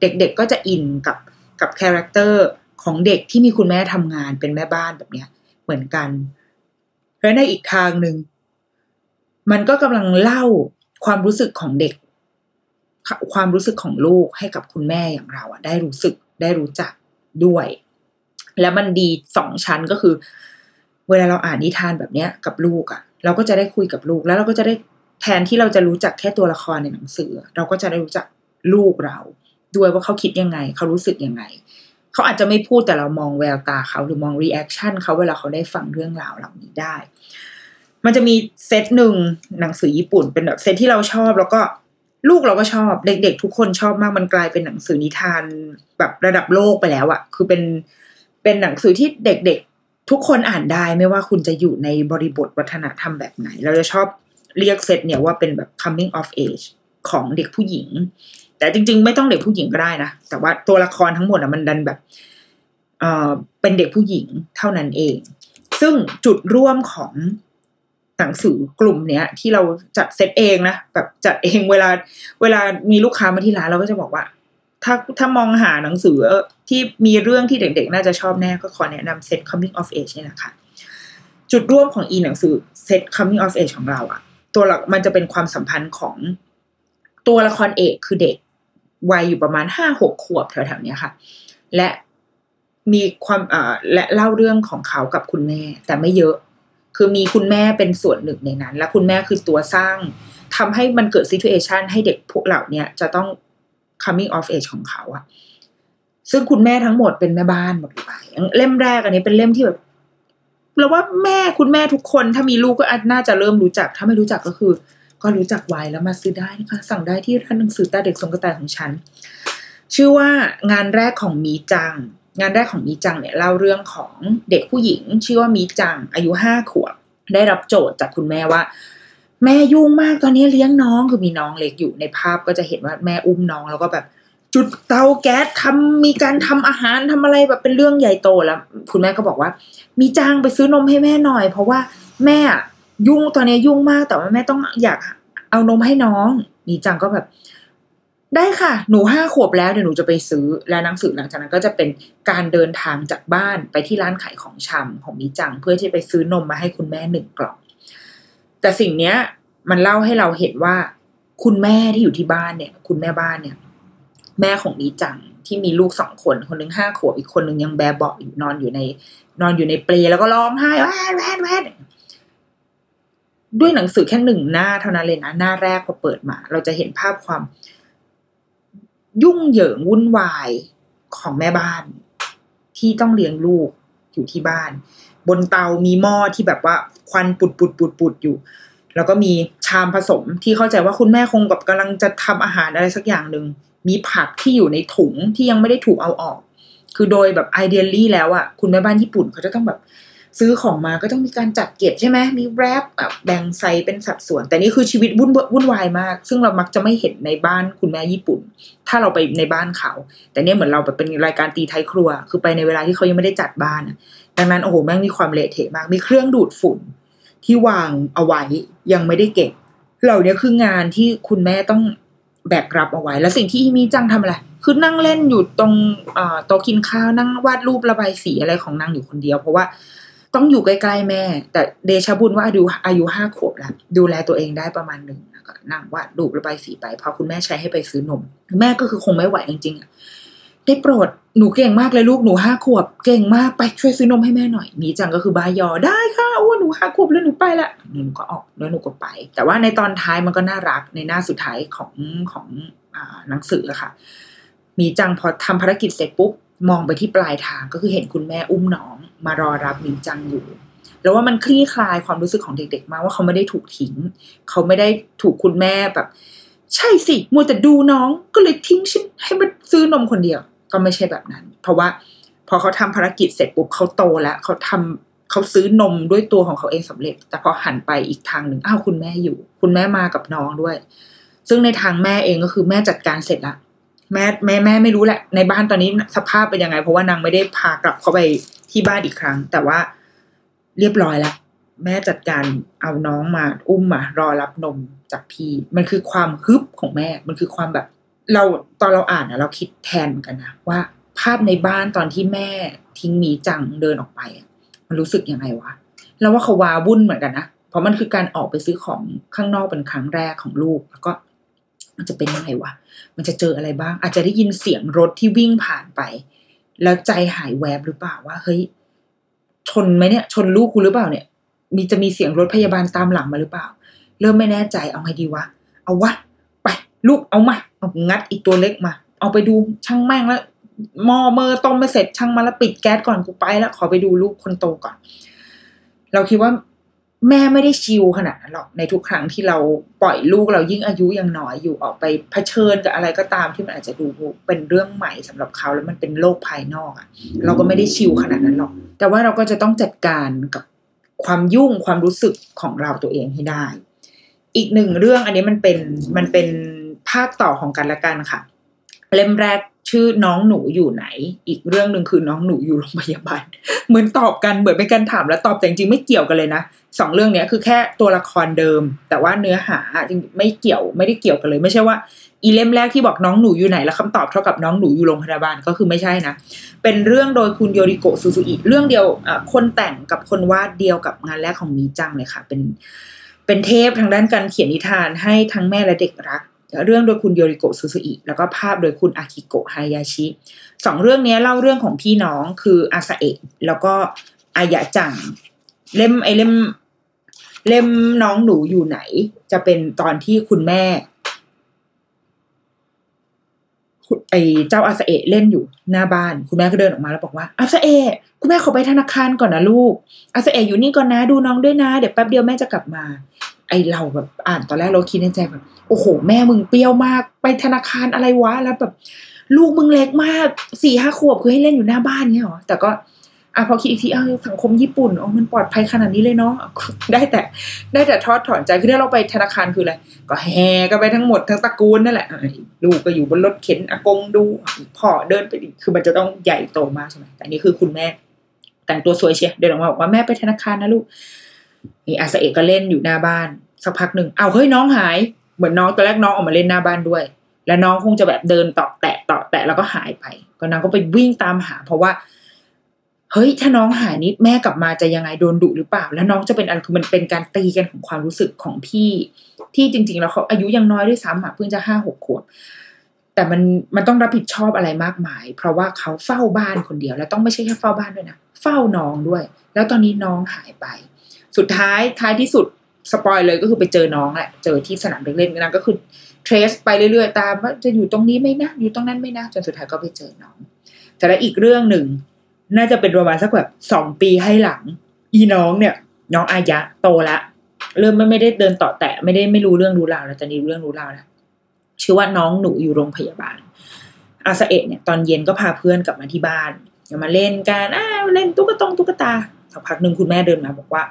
เด็ก ๆ ก็จะอินกับกับ character ของเด็กที่มีคุณแม่ทำงานเป็นแม่บ้านแบบเนี้ย เหมือนกันและในอีกทางหนึ่งมันก็กำลังเล่าความรู้สึกของเด็ก ความรู้สึกของลูกให้กับคุณแม่อย่างเราอะได้รู้สึกได้รู้จักด้วย แล้วมันดีสองชั้นก็คือ เวลาเราอ่านนิทานแบบเนี้ยกับลูกอะเราก็จะได้คุยกับลูกแล้วเราก็จะได้แทนที่เราจะรู้จักแค่ตัวละครในหนังสือ เราก็จะได้รู้จักลูกเรา ด้วยว่าเขาคิดยังไง เขารู้สึกยังไง เขาอาจจะไม่พูดแต่เรามองแววตาเขาหรือมอง reaction เขาเวลาเขาได้ฟังเรื่องราวเหล่านี้ได้ มันจะมีเซตหนึ่งหนังสือญี่ปุ่นเป็นแบบเซตที่เราชอบแล้วก็ ลูกเราก็ชอบเด็กๆ ทุกคนชอบมากมันกลายเป็นหนังสือนิทานแบบระดับโลกไปแล้วอะคือเป็นเป็นหนังสือที่เด็กๆ ทุกคนอ่านได้ไม่ว่าคุณจะอยู่ในบริบทวัฒนธรรมแบบไหน เราจะชอบเรียกเซตเนี่ยว่าเป็นแบบ coming of age ของเด็กผู้หญิง แต่จริง ๆ ไม่ต้องเด็กผู้หญิงก็ได้นะแต่ว่าตัวละครทั้งหมดอะมันดันแบบเอ่อเป็นเด็กผู้หญิงเท่านั้นเอง ซึ่งจุดร่วมของ หนังสือกลุ่มเนี้ย ที่เราจัดเซตเองนะแบบจัดเองเวลา เวลามีลูกค้ามาที่ร้านเราก็จะบอกว่า ถ้าถ้ามองหาหนังสือที่มีเรื่องที่เด็กๆ น่าจะชอบแน่ก็ขอแนะนำเซต coming of age นี่แหละค่ะ จุดร่วมของอีหนังสือเซต coming of age ของเราอะตัวหลักมันจะเป็นความสัมพันธ์ของตัวละครเอกคือเด็กวัยอยู่ประมาณห้าหกขวบแถวๆนี้ค่ะ และมีความอ่และเล่าเรื่องของเขากับคุณแม่ แต่ไม่เยอะ คือมีคุณแม่เป็นส่วนหนึ่งในนั้น และคุณแม่คือตัวสร้างทำให้มันเกิดซีทูเอชันให้เด็กพวกเหล่านี้จะต้อง coming of age ของเขาอะซึ่งคุณแม่ทั้งหมดเป็นแม่บ้านหมดเลยเล่มแรกอันนี้เป็นเล่มที่แบบเราว่าแม่คุณแม่ทุกคนถ้ามีลูกก็น่าจะเริ่มรู้จัก ถ้าไม่รู้จักก็คือ ก็รู้จักไว้แล้วมาซื้อได้นะคะ สั่งได้ที่ร้านหนังสือตาเด็กสงกระต่ายของฉัน ชื่อว่างานแรกของมีจัง งานแรกของมีจังเนี่ยเล่าเรื่องของเด็กผู้หญิง ชื่อว่ามีจังอายุห้าขวบได้รับโจทย์จากคุณแม่ว่า แม่ยุ่งมากตอนนี้เลี้ยงน้องคือมีน้องเล็กอยู่ในภาพก็จะเห็นว่าแม่อุ้มน้องแล้วก็แบบจุดเตาแก๊สทำมีการทำอาหารทำอะไรแบบเป็นเรื่องใหญ่โตแล้ว คุณแม่ก็บอกว่า มีจ้างไปซื้อนมให้แม่หน่อย เพราะว่าแม่ยุ่งตอนนี้ยุ่งมากแต่ว่าแม่ต้องอยากเอานมให้น้อง มีจังก็แบบ ได้ค่ะ หนูห้าขวบแล้วเดี๋ยวหนูจะไปซื้อ และหนังสือหลังจากนั้นก็จะเป็นการเดินทางจากบ้านไปที่ร้านขายของชำของมีจัง เพื่อที่ไปซื้อนมมาให้คุณแม่หนึ่งกล่อง แต่สิ่งเนี้ย มันเล่าให้เราเห็นว่า คุณแม่ที่อยู่ที่บ้านเนี่ย คุณแม่บ้านเนี่ย แม่ของมีจังที่มีลูกสองคนคนหนึ่งห้าขวบอีกคนหนึ่งยังแบบเบาะอยู่นอนอยู่ใน นอนอยู่ในเปลแล้วก็ร้องไห้แวดแวดแวดด้วยหนังสือแค่หนึ่งหน้าเท่านั้นเลยนะหน้าแรกพอเปิดมา เราจะเห็นภาพความ ยุ่งเหยิงวุ่นวายของแม่บ้าน ที่ต้องเลี้ยงลูกอยู่ที่บ้าน บนเตามีหม้อที่แบบว่าควันปุดปุดปุดปุดอยู่ แล้วก็มีชามผสมที่เข้าใจว่าคุณแม่คงแบบกำลังจะทำอาหารอะไรสักอย่างหนึ่งมีผักที่อยู่ในถุงที่ยังไม่ได้ถูกเอาออก คือโดยแบบไอเดียลี่แล้วอะคุณแม่บ้านญี่ปุ่นเขาจะต้องแบบ ซื้อของมาก็ต้องมีการจัดเก็บใช่ไหมมีแรปแบบแบ่งใส่เป็นสัดส่วน แต่นี่คือชีวิตวุ่นวุ่นวายมาก ซึ่งเรามักจะไม่เห็นในบ้านคุณแม่ญี่ปุ่น ถ้าเราไปในบ้านเขา แต่เนี่ยเหมือนเราแบบเป็นรายการตีไทยครัว คือไปในเวลาที่เขายังไม่ได้จัดบ้านดังนั้นโอ้โหแม่งมีความเละเทะมาก มีเครื่องดูดฝุ่นที่วางเอาไว้ยังไม่ได้เก็บ เหล่านี้คืองานที่คุณแม่ต้องแบกรับเอาไว้ แล้วสิ่งที่มีจังทำอะไรคือนั่งเล่นอยู่ตรงโต๊ะกินข้าวนั่งวาดรูประบายสีอะไรของนางอยู่คนเดียว เพราะว่า ต้องอยู่ใกล้ๆแม่ แต่เดชบุญว่าอายุอายุห้าขวบแล้ว ดูแลตัวเองได้ประมาณหนึ่งก็นั่งวาดรูประบายสีไป พอคุณแม่ใช้ให้ไปซื้อนม แม่ก็คือคงไม่ไหวจริงๆได้โปรดหนูเก่งมากเลยลูกหนูห้าขวบ เก่งมากไปช่วยซื้อนมให้แม่หน่อย มีจังก็คือบายอได้ค่ะโอ้หนูห้าขวบแล้วหนูไปละหนูก็ออกแล้วหนูก็ไป แต่ว่าในตอนท้ายมันก็น่ารักในหน้าสุดท้ายของของอ่าหนังสือค่ะ มีจังพอทำภารกิจเสร็จปุ๊บมองไปที่ปลายทางก็คือเห็นคุณแม่อุ้มน้อง มารอรับมีจังอยู่ แล้วว่ามันคลี่คลายความรู้สึกของเด็ก ๆ มากว่าเขาไม่ได้ถูกทิ้ง เขาไม่ได้ถูกคุณแม่แบบ ใช่สิมัวแต่ดูน้องก็เลยทิ้งฉันให้มันซื้อนมคนเดียว ก็ไม่ใช่แบบนั้น เพราะว่าพอเขาทำภารกิจเสร็จปุ๊บเขาโตแล้วเขาทำเขาซื้อนมด้วยตัวของเขาเองสำเร็จ แต่พอหันไปอีกทางหนึ่งอ้าวคุณแม่อยู่ คุณแม่มากับน้องด้วย ซึ่งในทางแม่เองก็คือแม่จัดการเสร็จละ แม่แม่แม่ไม่รู้แหละในบ้านตอนนี้สภาพเป็นยังไง เพราะว่านางไม่ได้พากลับเข้าไปที่บ้านอีกครั้ง แต่ว่าเรียบร้อยแล้วแม่จัดการเอาน้องมาอุ้มมารอรับนมจากพี่มันคือความฮึบของแม่ มันคือความแบบ เราตอนเราอ่านนะเราคิดแทนเหมือนกันนะว่า ภาพในบ้านตอนที่แม่ทิ้งมีจังเดินออกไปมันรู้สึกยังไงวะแล้วว่าเขาวาวุ่นเหมือนกันนะเพราะมันคือการออกไปซื้อของข้างนอกเป็นครั้งแรกของลูก แล้วก็ มันจะเป็นยังไงวะ มันจะเจออะไรบ้าง อาจจะได้ยินเสียงรถที่วิ่งผ่านไป แล้วใจหายแวบหรือเปล่าว่าเฮ้ยชนไหมเนี่ย ชนลูกกูหรือเปล่าเนี่ย มีจะมีเสียงรถพยาบาลตามหลังมาหรือเปล่า เริ่มไม่แน่ใจเอาไงดีวะเอาวะไป ลูกเอามาเอางัดอีกตัวเล็กมา เอาไปดูช่างแม่งแล้วหม้อเมอร์ต้มไม่เสร็จช่างมาแล้วปิดแก๊สก่อนกูไปแล้วขอไปดูลูกคนโตก่อน เราคิดว่า แม่ไม่ได้ชิลขนาดนั้นหรอกในทุกครั้งที่เราปล่อยลูกเรายิ่งอายุยังน้อยอยู่ออกไปเผชิญกับอะไรก็ตามที่มันอาจจะดูเป็นเรื่องใหม่สำหรับเขาแล้วมันเป็นโลกภายนอกอะ่ะ เราก็ไม่ได้ชิลขนาดนั้นหรอก แต่ว่าเราก็จะต้องจัดการกับความยุ่งความรู้สึกของเราตัวเองให้ได้ อีกหนึ่งเรื่องอันนี้มันเป็นมันเป็นภาคต่อของกันและกันค่ะ เล่มแรก ชื่อน้องหนูอยู่ไหน อีกเรื่องหนึ่งคือน้องหนูอยู่โรงพยาบาล เหมือนตอบกันเหมือนเป็นการถามแล้วตอบแต่จริงๆไม่เกี่ยวกันเลยนะสองเรื่องนี้คือแค่ตัวละครเดิม แต่ว่าเนื้อหาจริงไม่เกี่ยวไม่ได้เกี่ยวกันเลย ไม่ใช่ว่า อีเล่มแรกที่บอกน้องหนูอยู่ไหนแล้วคำตอบเท่ากับน้องหนูอยู่โรงพยาบาลก็คือไม่ใช่นะเป็นเรื่องโดยคุณโยริโกะซูซูอิเรื่องเดียวคนแต่งกับคนวาดเดียวกับงานแรกของมีจังเลยค่ะ เป็น เป็นเทพทางด้านการเขียนนิทานให้ทั้งแม่และเด็กรัก เรื่องโดยคุณโยริโกะซูซูอิแล้วก็ภาพโดยคุณอากิโกะฮายาชิสองเรื่องนี้เล่าเรื่องของพี่น้องคืออาซาเอะแล้วก็อายะจัง เล่มไอเล่ม เล่มน้องหนูอยู่ไหน จะเป็นตอนที่คุณแม่ไอเจ้าอาซาเอะเล่นอยู่หน้าบ้าน คุณแม่ก็เดินออกมาแล้วบอกว่าอาซาเอะคุณแม่ขอไปธนาคารก่อนนะลูกอาซาเอะอยู่นี่ก่อนนะดูน้องด้วยนะ เดี๋ยวแป๊บเดียวแม่จะกลับมา ไอเราแบบอ่านตอนแรกเราคิดในใจแบบโอ้โห แม่มึงเปรี้ยวมาก ไปธนาคารอะไรวะ แล้วแบบ ลูกมึงเล็กมากสี่ห้าขวบคือให้เล่นอยู่หน้าบ้านเนี่ยหรอ แต่ก็อะพอคิดอีกทีเออสังคมญี่ปุ่นอ๋อมันปลอดภัยขนาดนี้เลยเนาะได้แต่ ได้แต่ทอดถอนใจคือถ้าเราไปธนาคารคืออะไรก็แห่กันไปทั้งหมดทั้งตระกูลนั่นแหละลูกก็อยู่บนรถเข็นอากงดูพ่อเดินไปคือมันจะต้องใหญ่โตมากใช่ไหมแต่นี่คือคุณแม่แต่งตัวสวยเชียเดินออกมาบอกว่าแม่ไปธนาคารนะลูก นี่อาสเอกก็เล่นอยู่หน้าบ้าน สักพักหนึ่งเอาเฮ้ยน้องหาย เหมือนน้องตอนแรกน้องออกมาเล่นหน้าบ้านด้วย แล้วน้องคงจะแบบเดินต่อแตะต่อแตะแล้วก็หายไป ก็นางก็ไปวิ่งตามหา เพราะว่าเฮ้ยถ้าน้องหายนิดแม่กลับมาจะยังไงโดนดุหรือเปล่า แล้วน้องจะเป็นอะไรคือมันเป็นการตีกันของความรู้สึกของพี่ ที่จริง ๆ แล้วเขาอายุยังน้อยด้วยซ้ำอะเพิ่งจะห้าหกขวบแต่มันมันต้องรับผิดชอบอะไรมากมาย เพราะว่าเขาเฝ้าบ้านคนเดียว แล้วต้องไม่ใช่แค่เฝ้าบ้านด้วยนะเฝ้าน้องด้วย แล้วตอนนี้น้องหายไป สุดท้ายท้ายที่สุดสปอยเลยก็คือไปเจอน้องแหละ เจอที่สนามเด็กเล่นนางก็คือเทรสไปเรื่อยๆ ตามว่าจะอยู่ตรงนี้ไหมนะ อยู่ตรงนั้นไหมนะ จนสุดท้ายก็ไปเจอน้อง แต่แล้วอีกเรื่องหนึ่ง น่าจะเป็นประมาณสักแบบสองปีให้หลัง อีน้องเนี่ย น้องอายะโตละ เริ่มไม่ไม่ได้เดินต่อแตะไม่ได้ไม่รู้เรื่องรู้ราวแล้วแต่นี่รู้เรื่องรู้ราวแล้วชื่อว่าน้องหนูอยู่โรงพยาบาล อาสเอะเนี่ยตอนเย็นก็พาเพื่อนกลับมาที่บ้านมาเล่นกันอ้าเล่นตุ๊กตงตุ๊กตาสักพักหนึ่งคุณแม่เดินมาบอกว่า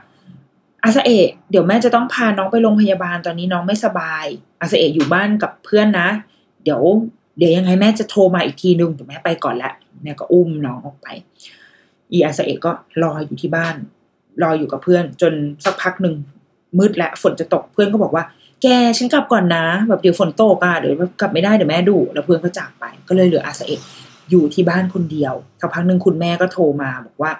อาสเอะเดี๋ยวแม่จะต้องพาน้องไปโรงพยาบาลตอนนี้น้องไม่สบายอาสเอะอยู่บ้านกับเพื่อนนะ เดี๋ยว เดี๋ยวยังไงแม่จะโทรมาอีกทีนึงเดี๋ยวแม่ไปก่อนละแม่ก็อุ้มน้องออกไป อีอาสเอะก็รออยู่ที่บ้าน รออยู่กับเพื่อน จนสักพักหนึ่งมืดและฝนจะตกเพื่อนก็บอกว่า แกฉันกลับก่อนนะ แบบเดี๋ยวฝนตกอะเดี๋ยวกลับไม่ได้เดี๋ยวแม่ดุแล้วเพื่อนก็จากไป ก็เลยเหลืออาสเอะอยู่ที่บ้านคนเดียวสักพักหนึ่งคุณแม่ก็โทรมาบอกว่า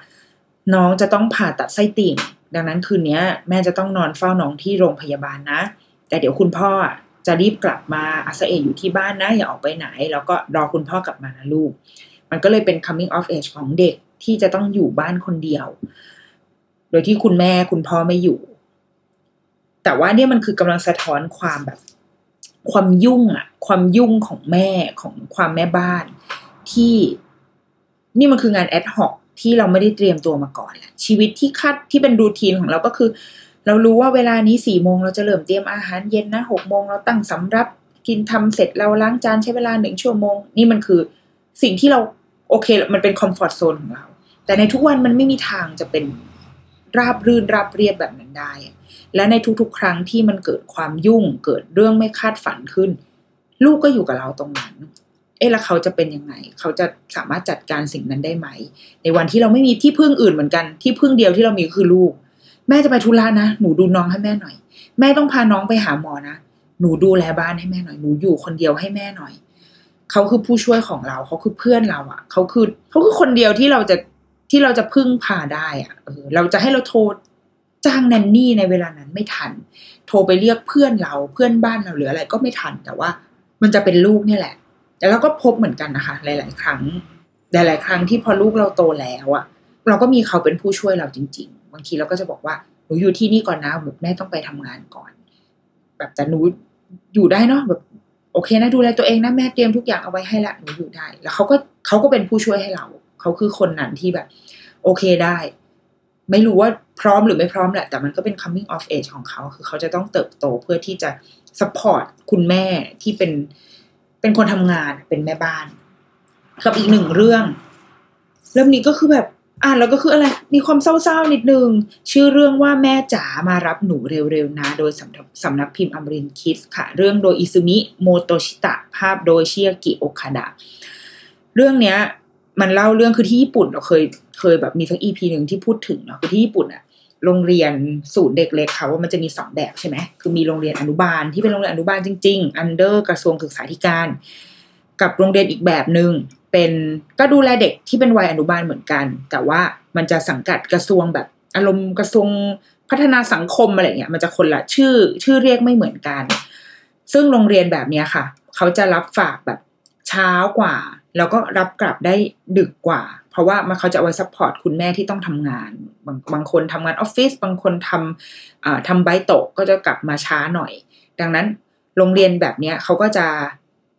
น้องจะต้องผ่าตัดไส้ติ่ง ดังนั้นคืนนี้แม่จะต้องนอนเฝ้าน้องที่โรงพยาบาลนะ แต่เดี๋ยวคุณพ่อจะรีบกลับมาอาสาเออยู่ที่บ้านนะ อย่าออกไปไหน แล้วก็รอคุณพ่อกลับมานะลูก มันก็เลยเป็น coming of age ของเด็กที่จะต้องอยู่บ้านคนเดียว โดยที่คุณแม่คุณพ่อไม่อยู่ แต่ว่าเนี่ยมันคือกำลังสะท้อนความแบบ ความยุ่งอะความยุ่งของแม่ของความแม่บ้าน ที่นี่มันคืองานแอดฮอก ที่เราไม่ได้เตรียมตัวมาก่อนแหละชีวิตที่คัดที่เป็นรูทีนของเราก็คือ เรารู้ว่าเวลานี้สี่โมงเราจะเริ่มเตรียมอาหารเย็นนะหกโมงเราตั้งสำรับกินทำเสร็จเราล้างจานใช้เวลาหนึ่งชั่วโมง นี่มันคือสิ่งที่เราโอเคมันเป็นคอมฟอร์ทโซนของเรา แต่ในทุกวันมันไม่มีทางจะเป็นราบรื่นราบเรียบแบบนั้นได้ และในทุกๆ ครั้งที่มันเกิดความยุ่งเกิดเรื่องไม่คาดฝันขึ้น ลูกก็อยู่กับเราตรงนั้น เอ๊ะแล้วเขาจะเป็นยังไง เขาจะสามารถจัดการสิ่งนั้นได้ไหม ในวันที่เราไม่มีที่พึ่งอื่นเหมือนกัน ที่พึ่งเดียวที่เรามีคือลูก แม่จะไปธุระนะ หนูดูน้องให้แม่หน่อย แม่ต้องพาน้องไปหาหมอนะ หนูดูแลบ้านให้แม่หน่อย หนูอยู่คนเดียวให้แม่หน่อย เขาคือผู้ช่วยของเรา เขาคือเพื่อนเราอะ่ะ เขาคือเขาคือคนเดียวที่เราจะที่เราจะพึ่งพาได้อะ่ะเออเราจะให้เราโทรจ้างแนนนี่ในเวลานั้นไม่ทัน โทรไปเรียกเพื่อนเราเพื่อนบ้านเราหรืออะไรก็ไม่ทัน แต่ว่ามันจะเป็นลูกเนี่ยแหละ แต่เราก็พบเหมือนกันนะคะ หลาย ๆ ครั้ง หลาย ๆ ครั้งที่พอลูกเราโตแล้วอะเราก็มีเขาเป็นผู้ช่วยเราจริง ๆ บางทีเราก็จะบอกว่าหนูอยู่ที่นี่ก่อนนะแบบแม่ต้องไปทำงานก่อน แบบแต่หนูอยู่ได้เนาะแบบโอเคนะดูแลตัวเองนะแม่เตรียมทุกอย่างเอาไว้ให้ละหนูอยู่ได้ แล้วเขาก็เขาก็เป็นผู้ช่วยให้เรา เขาคือคนนั้นที่แบบ โอเคได้ ไม่รู้ว่าพร้อมหรือไม่พร้อมแหละ แต่มันก็เป็น coming of age ของเขา คือเขาจะต้องเติบโตเพื่อที่จะ support คุณแม่ที่เป็น เป็นคนทำงานเป็นแม่บ้าน กับอีกหนึ่งเรื่อง เรื่องนี้ก็คือแบบอ่านแล้วก็คืออะไร มีความเศร้าๆนิดนึง ชื่อเรื่องว่าแม่จ๋ามารับหนูเร็วๆนะ โดยสำนักสำนักพิมพ์อมรินทร์คิดส์ค่ะ เรื่องโดยอิซุมิโมโตชิตะ ภาพโดยเชียกิโอคาดะ เรื่องเนี้ย มันเล่าเรื่องคือที่ญี่ปุ่นเราเคยเคยแบบมีสักอีพีหนึ่งที่พูดถึงเนาะคือที่ญี่ปุ่นอะ โรงเรียนศูนย์เด็กเล็กค่ะว่ามันจะมีสองแบบใช่ไหมคือมีโรงเรียนอนุบาลที่เป็นโรงเรียนอนุบาลจริงๆ under กระทรวงศึกษาธิการ กับโรงเรียนอีกแบบหนึ่งเป็นก็ดูแลเด็กที่เป็นวัยอนุบาลเหมือนกัน แต่ว่ามันจะสังกัดกระทรวงแบบอารมณ์กระทรวงพัฒนาสังคมอะไรเงี้ยมันจะคนละชื่อชื่อเรียกไม่เหมือนกัน ซึ่งโรงเรียนแบบเนี้ยค่ะ เขาจะรับฝากแบบเช้ากว่า แล้วก็รับกลับได้ดึกกว่า เพราะว่ามันเขาจะเอาไว้ support คุณแม่ที่ต้องทำงาน บางบางคนทำงานออฟฟิศบางคนทำอ่าทำไบโตะก็จะกลับมาช้าหน่อย ดังนั้นโรงเรียนแบบเนี้ยเขาก็จะ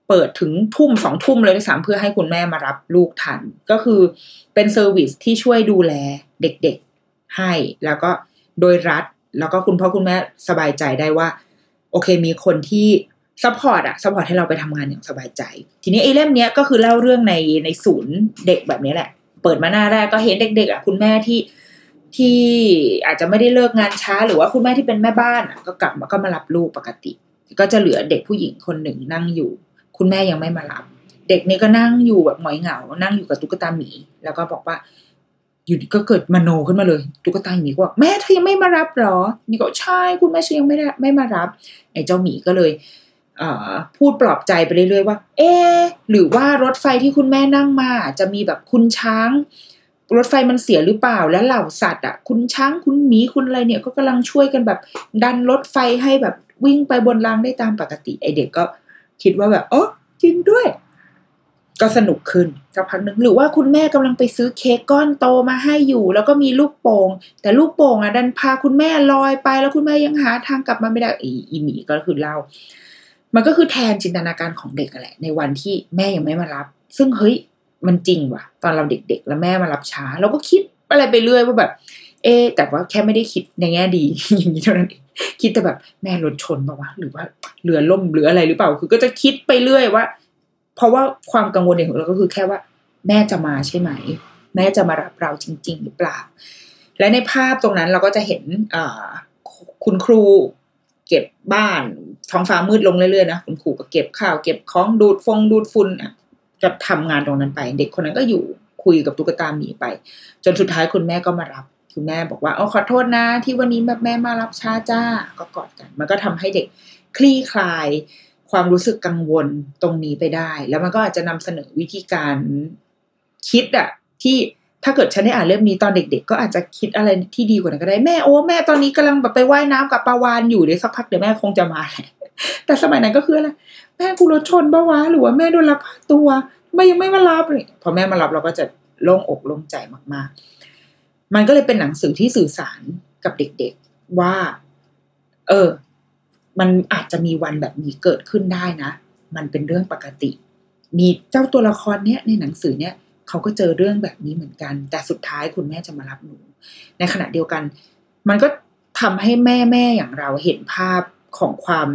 เปิดถึงทุ่มสองทุ่มเลยด้วยซ้ำเพื่อให้คุณแม่มารับลูกทัน ก็คือเป็น service ที่ช่วยดูแลเด็กๆให้ แล้วก็โดยรัฐแล้วก็คุณพ่อคุณแม่สบายใจได้ว่า โอเคมีคนที่ support อะ support ให้เราไปทำงานอย่างสบายใจ ทีนี้ไอ้เล่มเนี้ยก็คือเล่าเรื่องในในศูนย์เด็กแบบนี้แหละ เปิดมาหน้าแรกก็เห็นเด็กๆอะคุณแม่ที่ที่อาจจะไม่ได้เลิกงานช้า หรือว่าคุณแม่ที่เป็นแม่บ้านอะก็กลับมาก็มารับลูกปกติ ก็จะเหลือเด็กผู้หญิงคนหนึ่งนั่งอยู่ คุณแม่ยังไม่มารับ เด็กนี่ก็นั่งอยู่แบบหงอยเหงา นั่งอยู่กับตุ๊กตาหมี แล้วก็บอกว่า อยู่ก็เกิดมโนขึ้นมาเลยตุ๊กตาหมีก็บอกแม่เธอยังไม่มารับหรอ นี่ก็ใช่คุณแม่ฉันยังไม่ได้ไม่มารับไอ้เจ้าหมีก็เลย พูดปลอบใจไปเรื่อยๆว่า เอ๊หรือว่ารถไฟที่คุณแม่นั่งมา จะมีแบบคุณช้าง รถไฟมันเสียหรือเปล่า แล้วเหล่าสัตว์อะ คุณช้างคุณหมีคุณอะไรเนี่ยก็กำลังช่วยกันแบบ ดันรถไฟให้แบบวิ่งไปบนรางได้ตามปกติ ไอเด็กก็คิดว่าแบบอ๋อจริงด้วย ก็สนุกขึ้นสักพักหนึ่งหรือว่าคุณแม่กำลังไปซื้อเค้กก้อนโตมาให้อยู่ แล้วก็มีลูกโป่งแต่ลูกโป่งอะดันพาคุณแม่ลอยไป แล้วคุณแม่ยังหาทางกลับมาไม่ได้อีอีหมีก็คือเล่า มันก็คือแทนจินตนาการของเด็กแหละ ในวันที่แม่ยังไม่มารับ ซึ่งเฮ้ยมันจริงว่ะ ตอนเราเด็กๆ แล้วแม่มารับช้า เราก็คิดอะไรไปเรื่อยว่าแบบ เอ๊แต่ว่าแค่ไม่ได้คิดในแง่ดีอย่างนี้เท่านั้นเองคิดแต่แบบแม่รถชนปะวะหรือว่าเรือล่มหรืออะไรหรือเปล่า คือก็จะคิดไปเรื่อยว่า เพราะว่าความกังวลของเราก็คือแค่ว่า แม่จะมาใช่ไหม แม่จะมารับเราจริง ๆ หรือเปล่า และในภาพตรงนั้นเราก็จะเห็นอคุณครู เก็บบ้าน ท้องฟ้ามืดลงเรื่อยๆนะคุณครูก็เก็บข้าว เก็บของดูดฟงดูดฝุ่นอะจะทำงานตรงนั้นไป เด็กคนนั้นก็อยู่คุยกับตุ๊กตาหมีไป จนสุดท้ายคุณแม่ก็มารับคุณแม่บอกว่าอ๋อขอโทษนะ ที่วันนี้แบบแม่มารับช้าจ้าก็กอดกัน มันก็ทำให้เด็กคลี่คลายความรู้สึกกังวลตรงนี้ไปได้ แล้วมันก็อาจจะนำเสนอวิธีการคิดอะที่ ถ้าเกิดฉันได้อ่านเล่มนี้ตอนเด็ก ๆ ก็อาจจะคิดอะไรที่ดีกว่านั้นก็ได้แม่โอ้แม่ตอนนี้กำลังแบบไปว่ายน้ำกับปลาวานอยู่เดี๋ยวสักพักเดี๋ยวแม่คงจะมาแหละแต่สมัยนั้นก็คืออะไรแม่กูรถชนปะวะหรือว่าแม่โดนลักพาตัวแม่ยังไม่มารับเลยพอแม่มารับเราก็จะโล่งอกโล่งใจมากๆ มันก็เลยเป็นหนังสือที่สื่อสารกับเด็กๆว่า เออ มันอาจจะมีวันแบบนี้เกิดขึ้นได้นะ มันเป็นเรื่องปกติ มีเจ้าตัวละครเนี้ยในหนังสือเนี้ย เขาก็เจอเรื่องแบบนี้เหมือนกัน แต่สุดท้ายคุณแม่จะมารับหนู ในขณะเดียวกัน มันก็ทำให้แม่แม่อย่างเราเห็นภาพของความ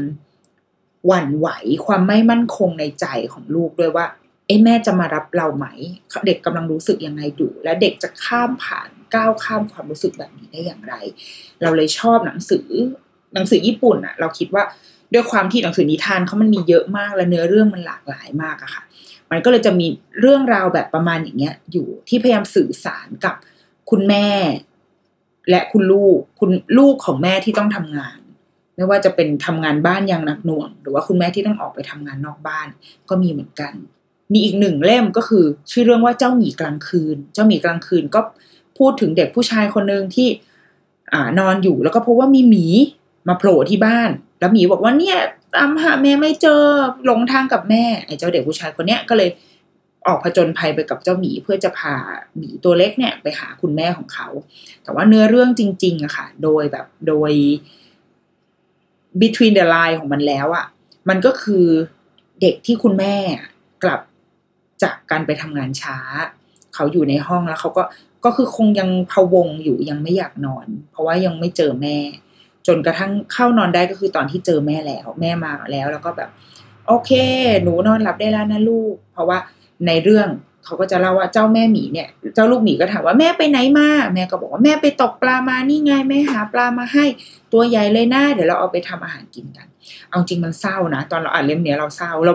หวั่นไหว ความไม่มั่นคงในใจของลูกด้วยว่าเอ้แม่จะมารับเราไหม เด็กกำลังรู้สึกยังไงดูและเด็กจะข้ามผ่านก้าวข้ามความรู้สึกแบบนี้ได้อย่างไร เราเลยชอบหนังสือหนังสือญี่ปุ่นอะเราคิดว่าด้วยความที่หนังสือนิทานเขามันมีเยอะมากและเนื้อเรื่องมันหลากหลายมากอะค่ะ มันก็เลยจะมีเรื่องราวแบบประมาณอย่างเงี้ย อยู่ที่พยายามสื่อสารกับคุณแม่ และคุณลูกคุณลูกของแม่ที่ต้องทำงาน ไม่ว่าจะเป็นทำงานบ้านอย่างหนักหน่วง หรือว่าคุณแม่ที่ต้องออกไปทำงานนอกบ้าน ก็มีเหมือนกัน มีอีกหนึ่งเล่มก็คือ ชื่อเรื่องว่าเจ้าหมีกลางคืน เจ้าหมีกลางคืนก็พูดถึงเด็กผู้ชายคนหนึ่งที่อ่านอนอยู่แล้วก็พบว่ามีหมีมาโผล่ที่บ้าน แล้วหมีบอกว่าเนี่ย ตามหาแม่ไม่เจอหลงทางกับแม่ไอ้เจ้าเด็กผู้ชายคนเนี้ยก็เลยออกผจญภัยไปกับเจ้าหมีเพื่อจะพาหมีตัวเล็กเนี่ยไปหาคุณแม่ของเขา แต่ว่าเนื้อเรื่องจริงๆอะค่ะ โดยแบบโดย between the line ของมันแล้วอะมันก็คือเด็กที่คุณแม่กลับจากการไปทำงานช้า เขาอยู่ในห้องแล้วเขาก็ก็คือคงยังพะวงอยู่ยังไม่อยากนอน เพราะว่ายังไม่เจอแม่ จนกระทั่งเข้านอนได้ก็คือตอนที่เจอแม่แล้ว แม่มาแล้ว แล้วก็แบบ โอเค หนูนอนหลับได้แล้วนะลูก เพราะว่าในเรื่องเขาก็จะเล่าว่าเจ้าแม่หมีเนี่ย เจ้าลูกหมีก็ถามว่าแม่ไปไหนมาแม่ก็บอกว่าแม่ไปตกปลามานี่ไงแม่หาปลามาให้ ตัวใหญ่เลยนะเดี๋ยวเราเอาไปทำอาหารกินกัน เอาจริงมันเศร้านะตอนเราอ่านเล่มเนี้ยเราเศร้าเรา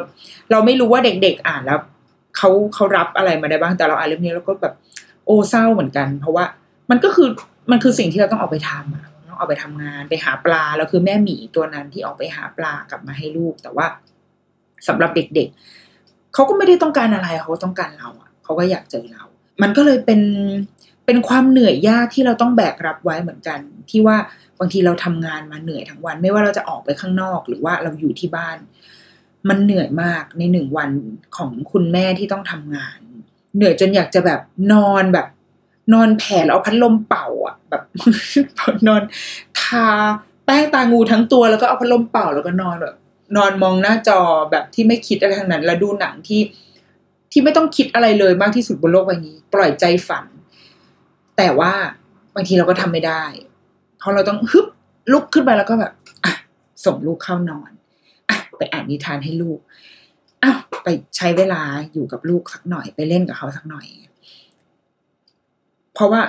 เราไม่รู้ว่าเด็กๆอ่านแล้วเขาเขารับอะไรมาได้บ้างแต่เราอ่านเล่มนี้เราก็แบบโอ้เศร้าเหมือนกัน เพราะว่ามันก็คือมันคือสิ่งที่เราต้องเอาไปทำอะ องเอาไปทำงานไปหาปลาแล้วคือแม่หมีตัวนั้นที่ออกไปหาปลากลับมาให้ลูก แต่ว่าสำหรับเด็ก ๆเขาก็ไม่ได้ต้องการอะไรเขาต้องการเราอะเขาก็อยากเจอเรา มันก็เลยเป็นเป็นความเหนื่อยยากที่เราต้องแบกรับไว้เหมือนกัน ที่ว่าบางทีเราทำงานมาเหนื่อยทั้งวัน ไม่ว่าเราจะออกไปข้างนอก หรือว่าเราอยู่ที่บ้าน มันเหนื่อยมากในหนึ่งวันของคุณแม่ที่ต้องทำงาน เหนื่อยจนอยากจะแบบนอนแบบ นอนแผ่แล้วเอาพัดลมเป่าอะ แบบนอนทาแป้งตางูทั้งตัวแล้วก็เอาพัดลมเป่าแล้วก็นอนแบบนอนมองหน้าจอแบบที่ไม่คิดอะไรทั้งนั้น แล้วดูหนังที่ที่ไม่ต้องคิดอะไรเลยมากที่สุดบนโลกใบนี้ ปล่อยใจฝัน แต่ว่าบางทีเราก็ทำไม่ได้ เพราะเราต้องฮึบลุกขึ้นไปแล้วก็แบบอะส่งลูกเข้านอนอะไปอ่านนิทานให้ลูกอ้าวไปใช้เวลาอยู่กับลูกสักหน่อยไปเล่นกับเขาสักหน่อย เพราะว่า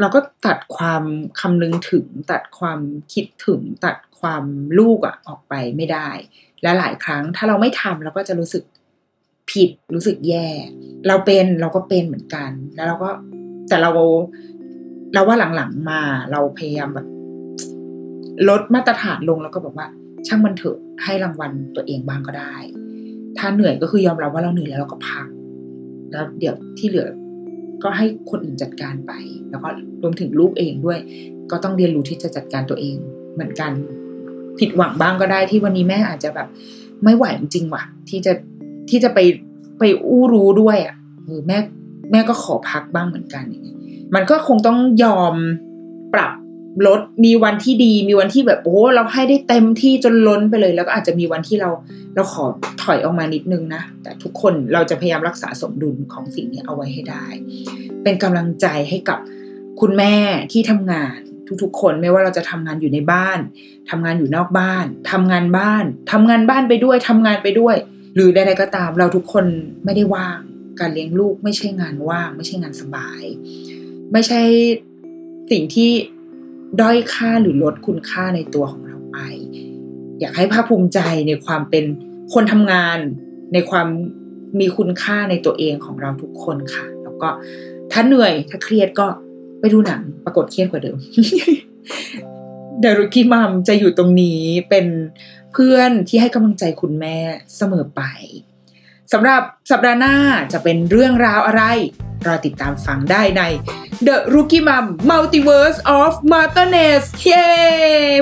เราก็ตัดความคำนึงถึง ตัดความคิดถึง ตัดความลูกอะออกไปไม่ได้ และหลายครั้งถ้าเราไม่ทำเราก็จะรู้สึกผิดรู้สึกแย่ เราเป็นเราก็เป็นเหมือนกัน แล้วเราก็แต่เราเราว่าหลังๆมาเราพยายามแบบลดมาตรฐานลงแล้วก็บอกว่า ช่างมันเถอะให้รางวัลตัวเองบ้างก็ได้ ถ้าเหนื่อยก็คือยอมรับว่าเราเหนื่อยแล้วเราก็พัก แล้วเดี๋ยวที่เหลือ ก็ให้คนอื่นจัดการไป แล้วก็รวมถึงลูกเองด้วย ก็ต้องเรียนรู้ที่จะจัดการตัวเอง เหมือนกัน ผิดหวังบ้างก็ได้ที่วันนี้แม่อาจจะแบบ ไม่ไหวจริงๆว่ะ ที่จะที่จะไปไปอู้รู้ด้วยอะ่ะเออแม่แม่ก็ขอพักบ้างเหมือนกันอย่างเงี้ยมันก็คงต้องยอมปรับ ลดมีวันที่ดี มีวันที่แบบโอ้เราให้ได้เต็มที่จนล้นไปเลย แล้วก็อาจจะมีวันที่เราเราขอถอยออกมานิดนึงนะ แต่ทุกคนเราจะพยายามรักษาสมดุลของสิ่งนี้เอาไว้ให้ได้ เป็นกำลังใจให้กับคุณแม่ที่ทำงานทุกๆ คนไม่ว่าเราจะทำงานอยู่ในบ้านทำงานอยู่นอกบ้านทำงานบ้านทำงานบ้านไปด้วยทำงานไปด้วย หรือใดๆก็ตามเราทุกคนไม่ได้ว่าง การเลี้ยงลูกไม่ใช่งานว่าง ไม่ใช่งานสบาย ไม่ใช่สิ่งที่ ด้อยค่าหรือลดคุณค่าในตัวของเราไป อยากให้ภาคภูมิใจในความเป็นคนทำงาน ในความมีคุณค่าในตัวเองของเราทุกคนค่ะ แล้วก็ถ้าเหนื่อยถ้าเครียดก็ไปดูหนังปรากฏเครียดกว่าเดิมเดรุกิมัมจะอยู่ตรงนี้เป็นเพื่อนที่ให้กำลังใจคุณแม่เสมอไปสำหรับสัปดาห์หน้าจะเป็นเรื่องราวอะไร รอติดตามฟังได้ใน The Rookie Mom Multiverse of Martinez เย้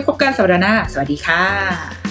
พบกันสัปดาห์หน้า สวัสดีค่ะ